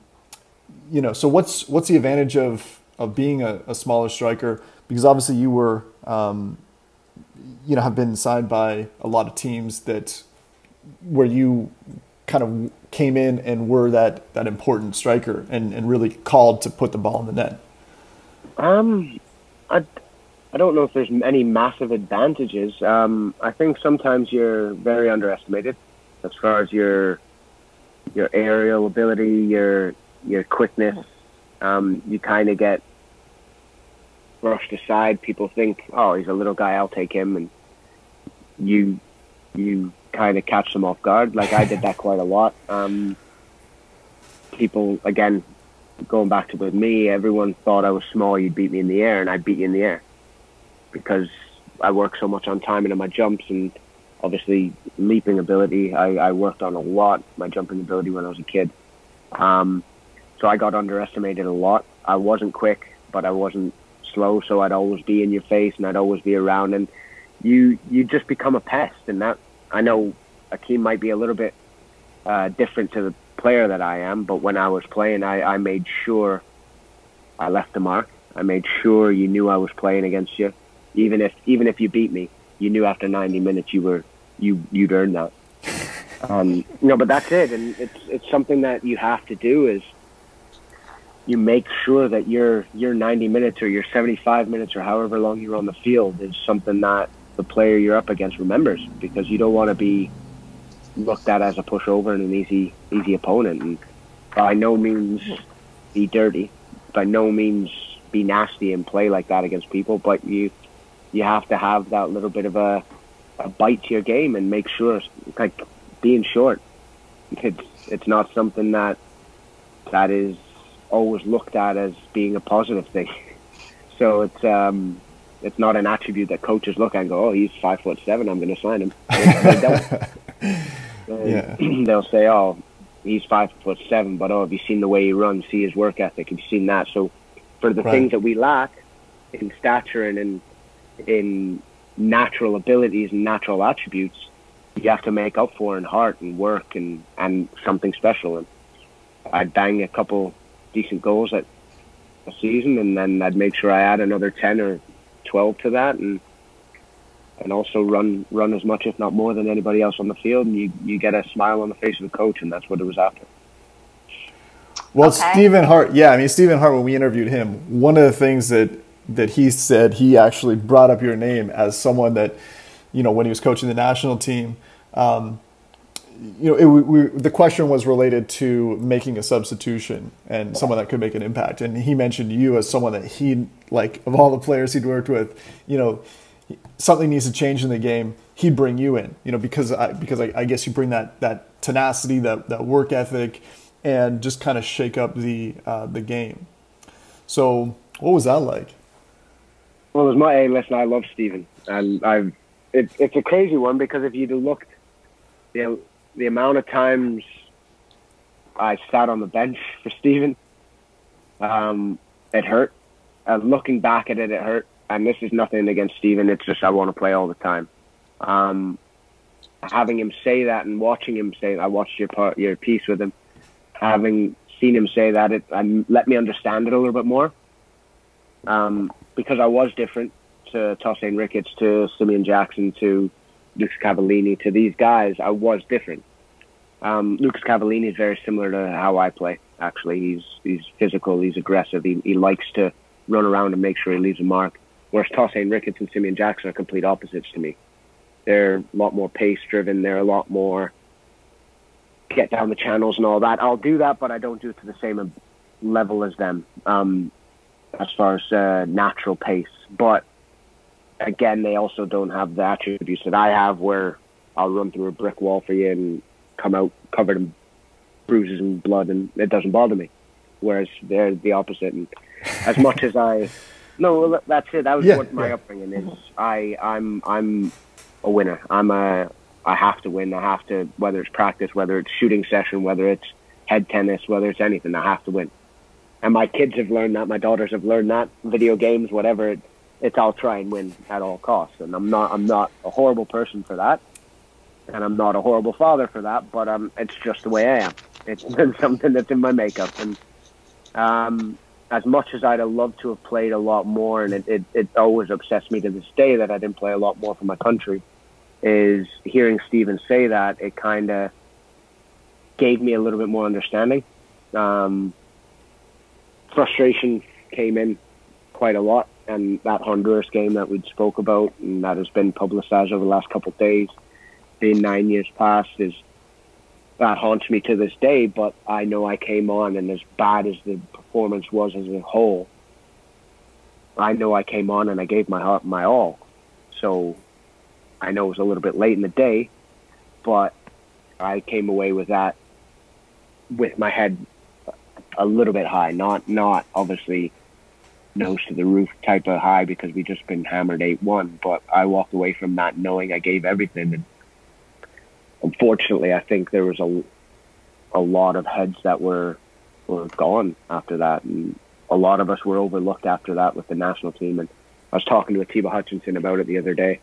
Speaker 4: you know, so what's what's the advantage of of being a, a smaller striker? Because obviously, you were, um, you know, have been signed by a lot of teams that where you kind of came in and were that that important striker and and really called to put the ball in the net.
Speaker 3: Um, I I don't know if there's any massive advantages. Um, I think sometimes you're very underestimated as far as your your aerial ability, your your quickness. Um, you kind of get brushed aside. People think, "Oh, he's a little guy. I'll take him," and you you kind of catch them off guard. Like I did that quite a lot. Um, people again going back to with me, everyone thought I was small. You'd beat me in the air, and I beat you in the air because I work so much on timing of my jumps and obviously leaping ability. I, I worked on a lot my jumping ability when I was a kid. Um, so I got underestimated a lot. I wasn't quick, but I wasn't slow, so I'd always be in your face and I'd always be around, and you you just become a pest. And that I know Akeem might be a little bit uh, different to the player that I am, but when I was playing, I, I made sure I left the mark. I made sure you knew I was playing against you even if even if you beat me, you knew after 90 minutes you were you you'd earned that. [laughs] Um, know, but that's it, and it's it's something that you have to do is you make sure that your your 90 minutes or your 75 minutes or however long you're on the field is something that the player you're up against remembers because you don't want to be looked at as a pushover and an easy easy opponent and by no means be dirty by no means be nasty and play like that against people but you you have to have that little bit of a a bite to your game and make sure like being short. It's it's not something that that is always looked at as being a positive thing. [laughs] So it's um, it's not an attribute that coaches look at and go, "Oh, he's five foot seven. I'm going to sign him." [laughs] They yeah. [clears throat] They'll say, "Oh, he's five foot seven, but oh, have you seen the way he runs? See his work ethic? Have you seen that?" So for the right. things that we lack in stature and in in natural abilities and natural attributes, you have to make up for in heart and work and and something special. And I'd bang a couple decent goals at a season, and then I'd make sure I add another ten or twelve to that, and and also run run as much, if not more, than anybody else on the field, and you you get a smile on the face of the coach, and that's what it was after.
Speaker 4: Well, okay. Stephen Hart, yeah, I mean Stephen Hart. When we interviewed him, one of the things that that he said he actually brought up your name as someone that, you know, when he was coaching the national team. Um, you know, it, we, the question was related to making a substitution and someone that could make an impact. And he mentioned you as someone that he, like, of all the players he'd worked with, you know, something needs to change in the game. He'd bring you in, you know, because I, because I, I guess you bring that that tenacity, that that work ethic, and just kind of shake up the uh, the game. So, what was that like?
Speaker 3: Well, it was my hey, listen. I love Stephen, and I've it, it's a crazy one because if you'd looked, you know the amount of times I sat on the bench for Stephen, um, it hurt. Uh, looking back at it, it hurt. And this is nothing against Stephen. It's just I want to play all the time. Um, having him say that and watching him say, I watched your part, your piece with him. Having seen him say that, it let me understand it a little bit more. Um, because I was different to Tosaint Ricketts, to Simeon Jackson, to Lucas Cavallini to these guys, I was different. Um, Lucas Cavallini is very similar to how I play. Actually, he's he's physical, he's aggressive, he, he likes to run around and make sure he leaves a mark. Whereas Tosaint Ricketts and Simeon Jackson are complete opposites to me. They're a lot more pace driven. They're a lot more get down the channels and all that. I'll do that, but I don't do it to the same level as them um, as far as uh, natural pace. But again, they also don't have the attributes that I have, where I'll run through a brick wall for you and come out covered in bruises and blood, and it doesn't bother me. Whereas they're the opposite. And as much as I, [laughs] no, that's it. That was yeah, what my yeah. upbringing is. I, I'm, I'm a winner. I'm a, I have to win. I have to, whether it's practice, whether it's shooting session, whether it's head tennis, whether it's anything, I have to win. And my kids have learned that. My daughters have learned that. Video games, whatever. It, it's I'll try and win at all costs. And I'm not I'm not a horrible person for that, and I'm not a horrible father for that. But um, it's just the way I am. It's [laughs] been something that's in my makeup, and um, as much as I'd have loved to have played a lot more, and it, it, it always upsets me to this day that I didn't play a lot more for my country, is hearing Stephen say that it kind of gave me a little bit more understanding. Um, frustration came in quite a lot and that Honduras game that we spoke about and that has been publicized over the last couple of days, being nine years past, is that haunts me to this day. But I know I came on, and as bad as the performance was as a whole, I know I came on and I gave my heart my all. So I know it was a little bit late in the day, but I came away with that with my head a little bit high, not not obviously nose to the roof type of high because we just been hammered eight one. But I walked away from that knowing I gave everything, and unfortunately, I think there was a a lot of heads that were were gone after that, and a lot of us were overlooked after that with the national team. And I was talking to Atiba Hutchinson about it the other day,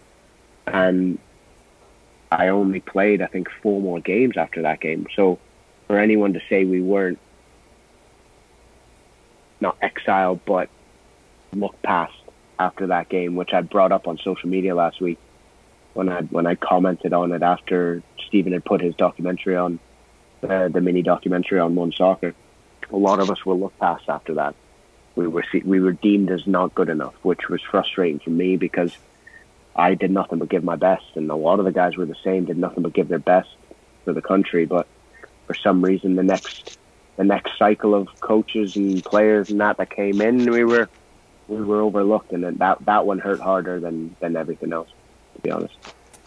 Speaker 3: and I only played I think four more games after that game. So for anyone to say we weren't not exiled, but look past after that game, which I brought up on social media last week when I when I commented on it after Stephen had put his documentary on uh, the mini documentary on One Soccer. A lot of us will look past after that. We were we were deemed as not good enough, which was frustrating for me because I did nothing but give my best, and a lot of the guys were the same, did nothing but give their best for the country. But for some reason, the next the next cycle of coaches and players and that that came in, we were we were overlooked, and that that one hurt harder than than everything else, to be honest.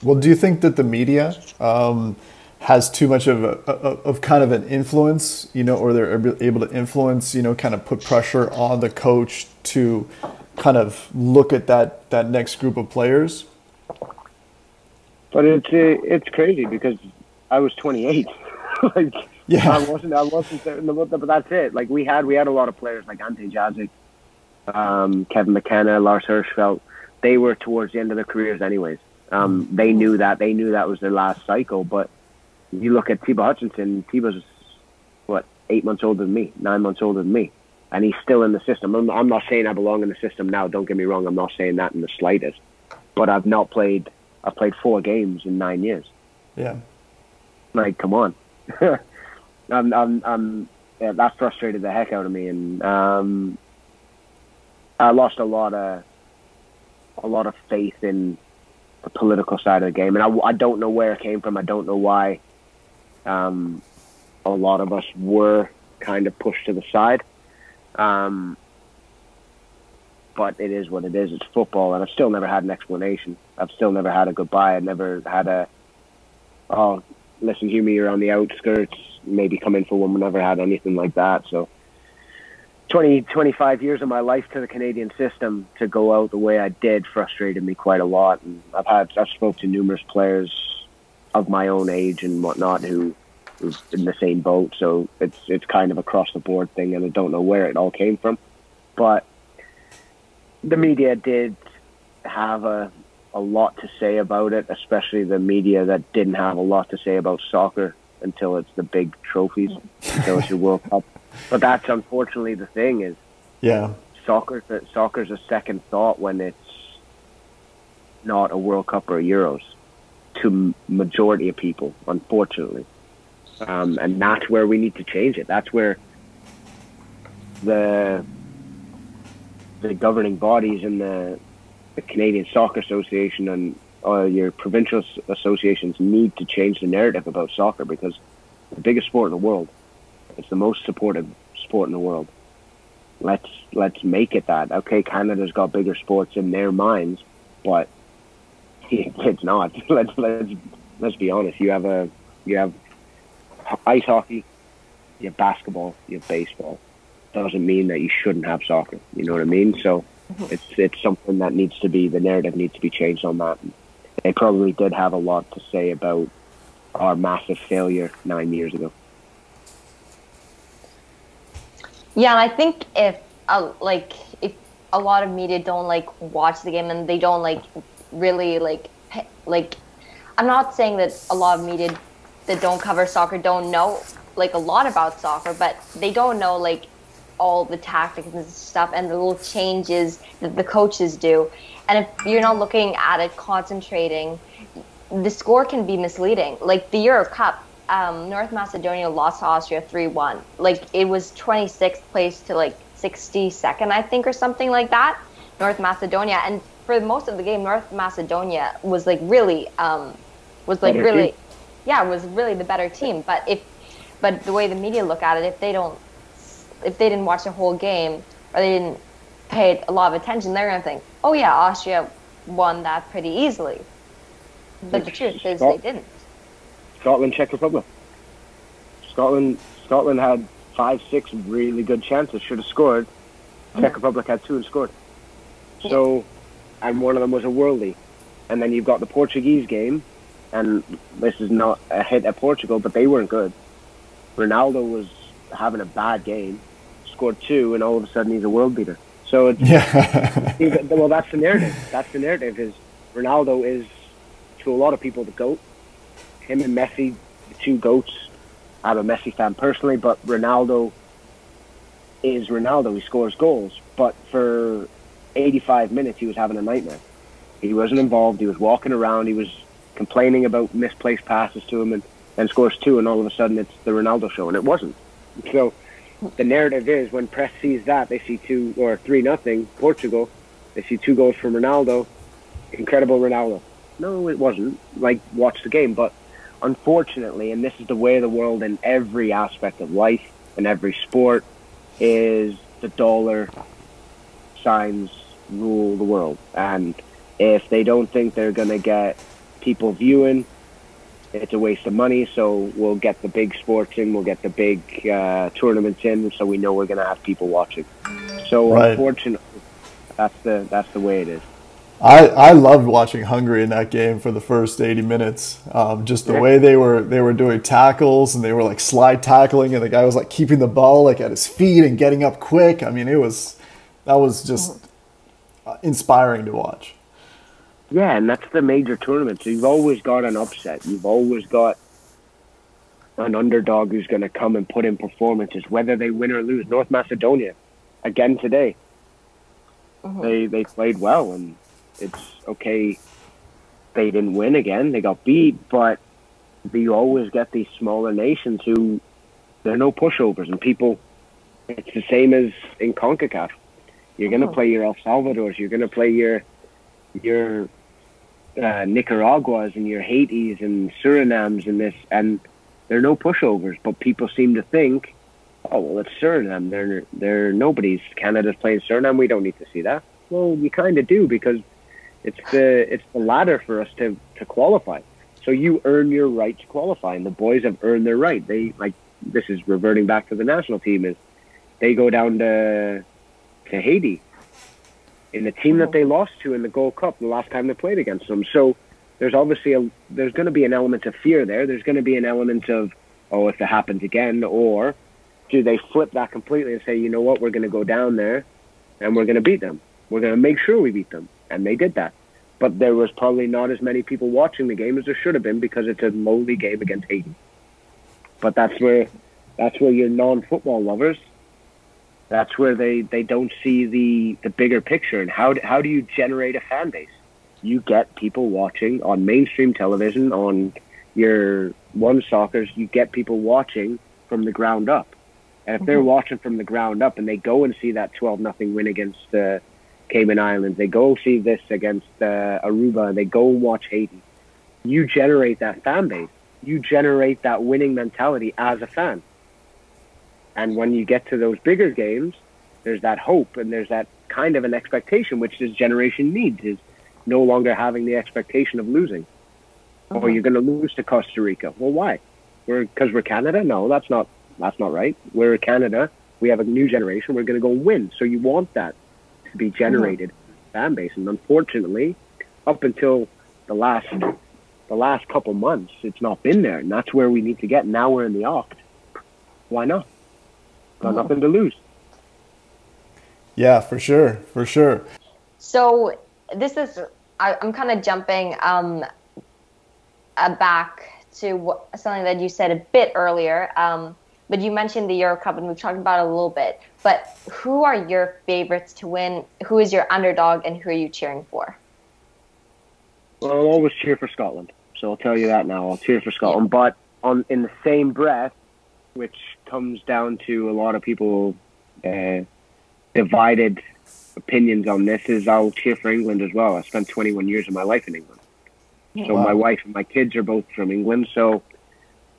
Speaker 4: Well, do you think that the media um, has too much of a, of kind of an influence, you know, or they're able to influence, you know, kind of put pressure on the coach to kind of look at that that next group of players?
Speaker 3: But it's uh, it's crazy because I was 28. [laughs] like yeah, I wasn't I wasn't there, but that's it. Like we had we had a lot of players like Ante Jazic, um, Kevin McKenna, Lars Hirschfeld, They were towards the end of their careers, anyways. Um, they knew that they knew that was their last cycle. But you look at Tiba Hutchinson. Tiba's what eight months older than me, nine months older than me, and he's still in the system. I'm, I'm not saying I belong in the system now. Don't get me wrong. I'm not saying that in the slightest. But I've not played. I've played four games in nine years.
Speaker 4: Yeah.
Speaker 3: Like, come on. [laughs] I'm, I'm, I'm, yeah, that frustrated the heck out of me, and um, I lost a lot of, a lot of faith in the political side of the game, and I, I don't know where it came from. I don't know why. Um, a lot of us were kind of pushed to the side. Um, but it is what it is. It's football, and I've still never had an explanation. I've still never had a goodbye. I've never had a, oh, listen, Hugh, you're on the outskirts. Maybe come in for one. We never had anything like that. So, 20, 25 years of my life to the Canadian system to go out the way I did frustrated me quite a lot. And I've had I've spoke to numerous players of my own age and whatnot who was in the same boat. So it's it's kind of across the board thing, and I don't know where it all came from, but the media did have a a lot to say about it, especially the media that didn't have a lot to say about soccer until it's the big trophies, [laughs] until it's your World Cup. But that's unfortunately the thing is,
Speaker 4: yeah,
Speaker 3: soccer soccer's a second thought when it's not a World Cup or a Euros to majority of people, unfortunately. Um, and that's where we need to change it. That's where the the governing bodies and the the Canadian Soccer Association and uh, your provincial associations need to change the narrative about soccer because the biggest sport in the world. It's the most supported sport in the world. Let's let's make it that. Okay, Canada's got bigger sports in their minds, but [laughs] it's not. [laughs] let's let's let's be honest. You have a you have ice hockey, you have basketball, you have baseball. Doesn't mean that you shouldn't have soccer. You know what I mean? So mm-hmm. it's it's something that needs to be the narrative needs to be changed on that. They probably did have a lot to say about our massive failure nine years ago.
Speaker 2: Yeah, and I think if uh, like if a lot of media don't like watch the game and they don't like really like like I'm not saying that a lot of media that don't cover soccer don't know like a lot about soccer, but they don't know like all the tactics and stuff and the little changes that the coaches do. And if you're not looking at it, concentrating, the score can be misleading. Like the Euro Cup, um, North Macedonia lost to Austria 3 1. Like it was 26th place to like 62nd, I think, or something like that. North Macedonia. And for most of the game, North Macedonia was like really, um, was like really yeah, was really the better team. But if, but the way the media look at it, if they don't, if they didn't watch the whole game or they didn't pay a lot of attention, they're gonna think, oh yeah, Austria won that pretty easily. But the truth is, they didn't.
Speaker 3: Scotland, Czech Republic. Scotland, Scotland had five, six really good chances. Should have scored. Mm-hmm. Czech Republic had two and scored. So, and one of them was a worldie. And then you've got the Portuguese game, and this is not a hit at Portugal, but they weren't good. Ronaldo was having a bad game, scored two, and all of a sudden he's a world beater. So it's, yeah. [laughs] well, that's the narrative. That's the narrative. Is Ronaldo is to a lot of people the goat. Him and Messi, the two goats. I'm a Messi fan personally, but Ronaldo is Ronaldo. He scores goals, but for 85 minutes he was having a nightmare. He wasn't involved. He was walking around. He was complaining about misplaced passes to him and then scores two, and all of a sudden it's the Ronaldo show, and it wasn't. So the narrative is when press sees that they see two or three nothing Portugal, they see two goals from Ronaldo, incredible Ronaldo. No, it wasn't. Like watch the game, but unfortunately, and this is the way of the world in every aspect of life and every sport, is the dollar signs rule the world, and if they don't think they're gonna get people viewing. It's a waste of money, so we'll get the big sports in, we'll get the big uh, tournaments in, so we know we're going to have people watching. So
Speaker 4: Right.
Speaker 3: unfortunately, that's the that's the way it is.
Speaker 4: I, I loved watching Hungary in that game for the first 80 minutes. Um, just the
Speaker 3: Yeah.
Speaker 4: way they were they were doing tackles and they were like slide tackling and the guy was like keeping the ball like at his feet and getting up quick. I mean, it was that was just uh, inspiring to watch.
Speaker 3: Yeah, and that's the major tournament. So You've always got an upset. You've always got an underdog who's going to come and put in performances, whether they win or lose. North Macedonia, again today, they they played well, and it's okay. They didn't win again; they got beat, but you always get these smaller nations who they're no pushovers, and people. It's the same as in Concacaf. You're going to play your El Salvadors. You're going to play your your uh, Nicaraguas and your Haitis and Surinams and this, and they're no pushovers. But people seem to think, oh well, it's Suriname. They're they're nobody's. Canada's playing Suriname. We don't need to see that. Well, you kind of do because it's the it's the ladder for us to to qualify. So you earn your right to qualify, and the boys have earned their right. They like this is reverting back to the national team is they go down to to Haiti in the team that they lost to in the Gold Cup the last time they played against them. So there's obviously a there's going to be an element of fear there. There's going to be an element of oh if it happens again, or do they flip that completely and say you know what we're going to go down there and we're going to beat them. We're going to make sure we beat them, and they did that. But there was probably not as many people watching the game as there should have been because it's a lowly game against Haiti. But that's where that's where your non-football lovers that's where they, they don't see the, the bigger picture and how do, how do you generate a fan base? You get people watching on mainstream television, on your one soccer's, you get people watching from the ground up. And if they're mm-hmm. watching from the ground up and they go and see that 12 nothing win against the Cayman Islands, they go see this against uh, Aruba, and they go and watch Haiti, you generate that fan base. You generate that winning mentality as a fan. And when you get to those bigger games, there's that hope and there's that kind of an expectation which this generation needs is no longer having the expectation of losing. Or you're going to lose to Costa Rica. Well, why? We're because we're Canada? No, that's not that's not right. We're Canada. We have a new generation. We're going to go win. So you want that to be generated fan base, and unfortunately, up until the last the last couple months, it's not been there, and that's where we need to get. Now we're in the Oct. Why not? Got nothing to lose.
Speaker 4: Yeah, for sure, for sure.
Speaker 2: So this is I, I'm kind of jumping um, uh, back to what, something that you said a bit earlier. Um, but you mentioned the Euro Cup, and we've talked about it a little bit. But who are your favorites to win? Who is your underdog, and who are you cheering for?
Speaker 3: Well, I'll always cheer for Scotland. So I'll tell you that now. I'll cheer for Scotland. But on in the same breath, which comes down to a lot of people uh, divided opinions on this, is I'll cheer for England as well. I spent 21 years of my life in England. So
Speaker 4: Wow.
Speaker 3: my wife and my kids are both from England. So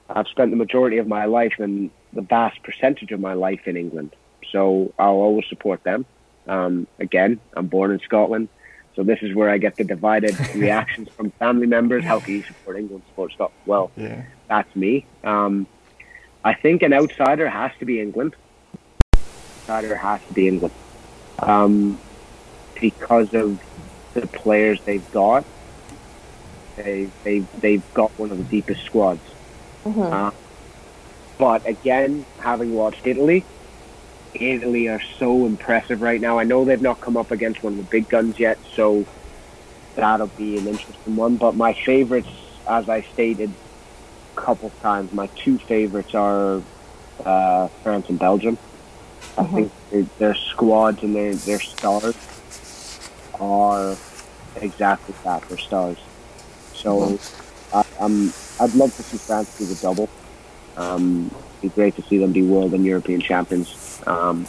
Speaker 3: I've spent the majority of my life and the vast percentage of my life in England. So I'll always support them. Um, again, I'm born in Scotland. So this is where I get the divided [laughs] reactions from family members. How can you support England, support Scotland? Well,
Speaker 4: Yeah.
Speaker 3: that's me. Um, I think an outsider has to be England. Outsider has to be England um, because of the players they've got. They they they've got one of the deepest squads. Uh, but again, having watched Italy, Italy are so impressive right now. I know they've not come up against one of the big guns yet, so that'll be an interesting one. But my favorites, as I stated a couple times, my two favorites are uh, France and Belgium. I think their, their squads and their, their stars are exactly that. They're stars. So I, I'm, I'd love to see France do the double. Um, be great to see them be world and European champions. Um,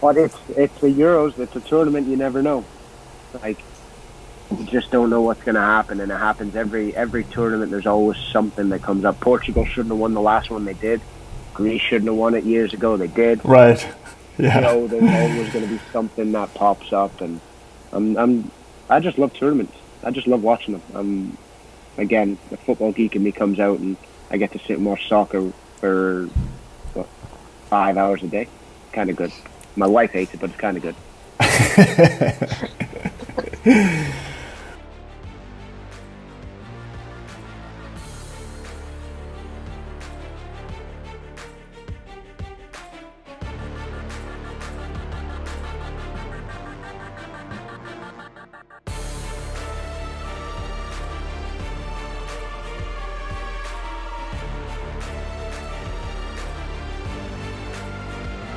Speaker 3: but it's it's the Euros. It's a tournament. You never know. Like you just don't know what's going to happen, and it happens every every tournament. There's always something that comes up. Portugal shouldn't have won the last one. They did. Greece shouldn't have won it years ago. They did.
Speaker 4: Right. [laughs] Yeah.
Speaker 3: You know, there's always going to be something that pops up, and I'm I'm I just love tournaments. I just love watching them. Um, again, the football geek in me comes out, and I get to sit and watch soccer for what, five hours a day. Kind of good. My wife hates it, but it's kind of good. [laughs]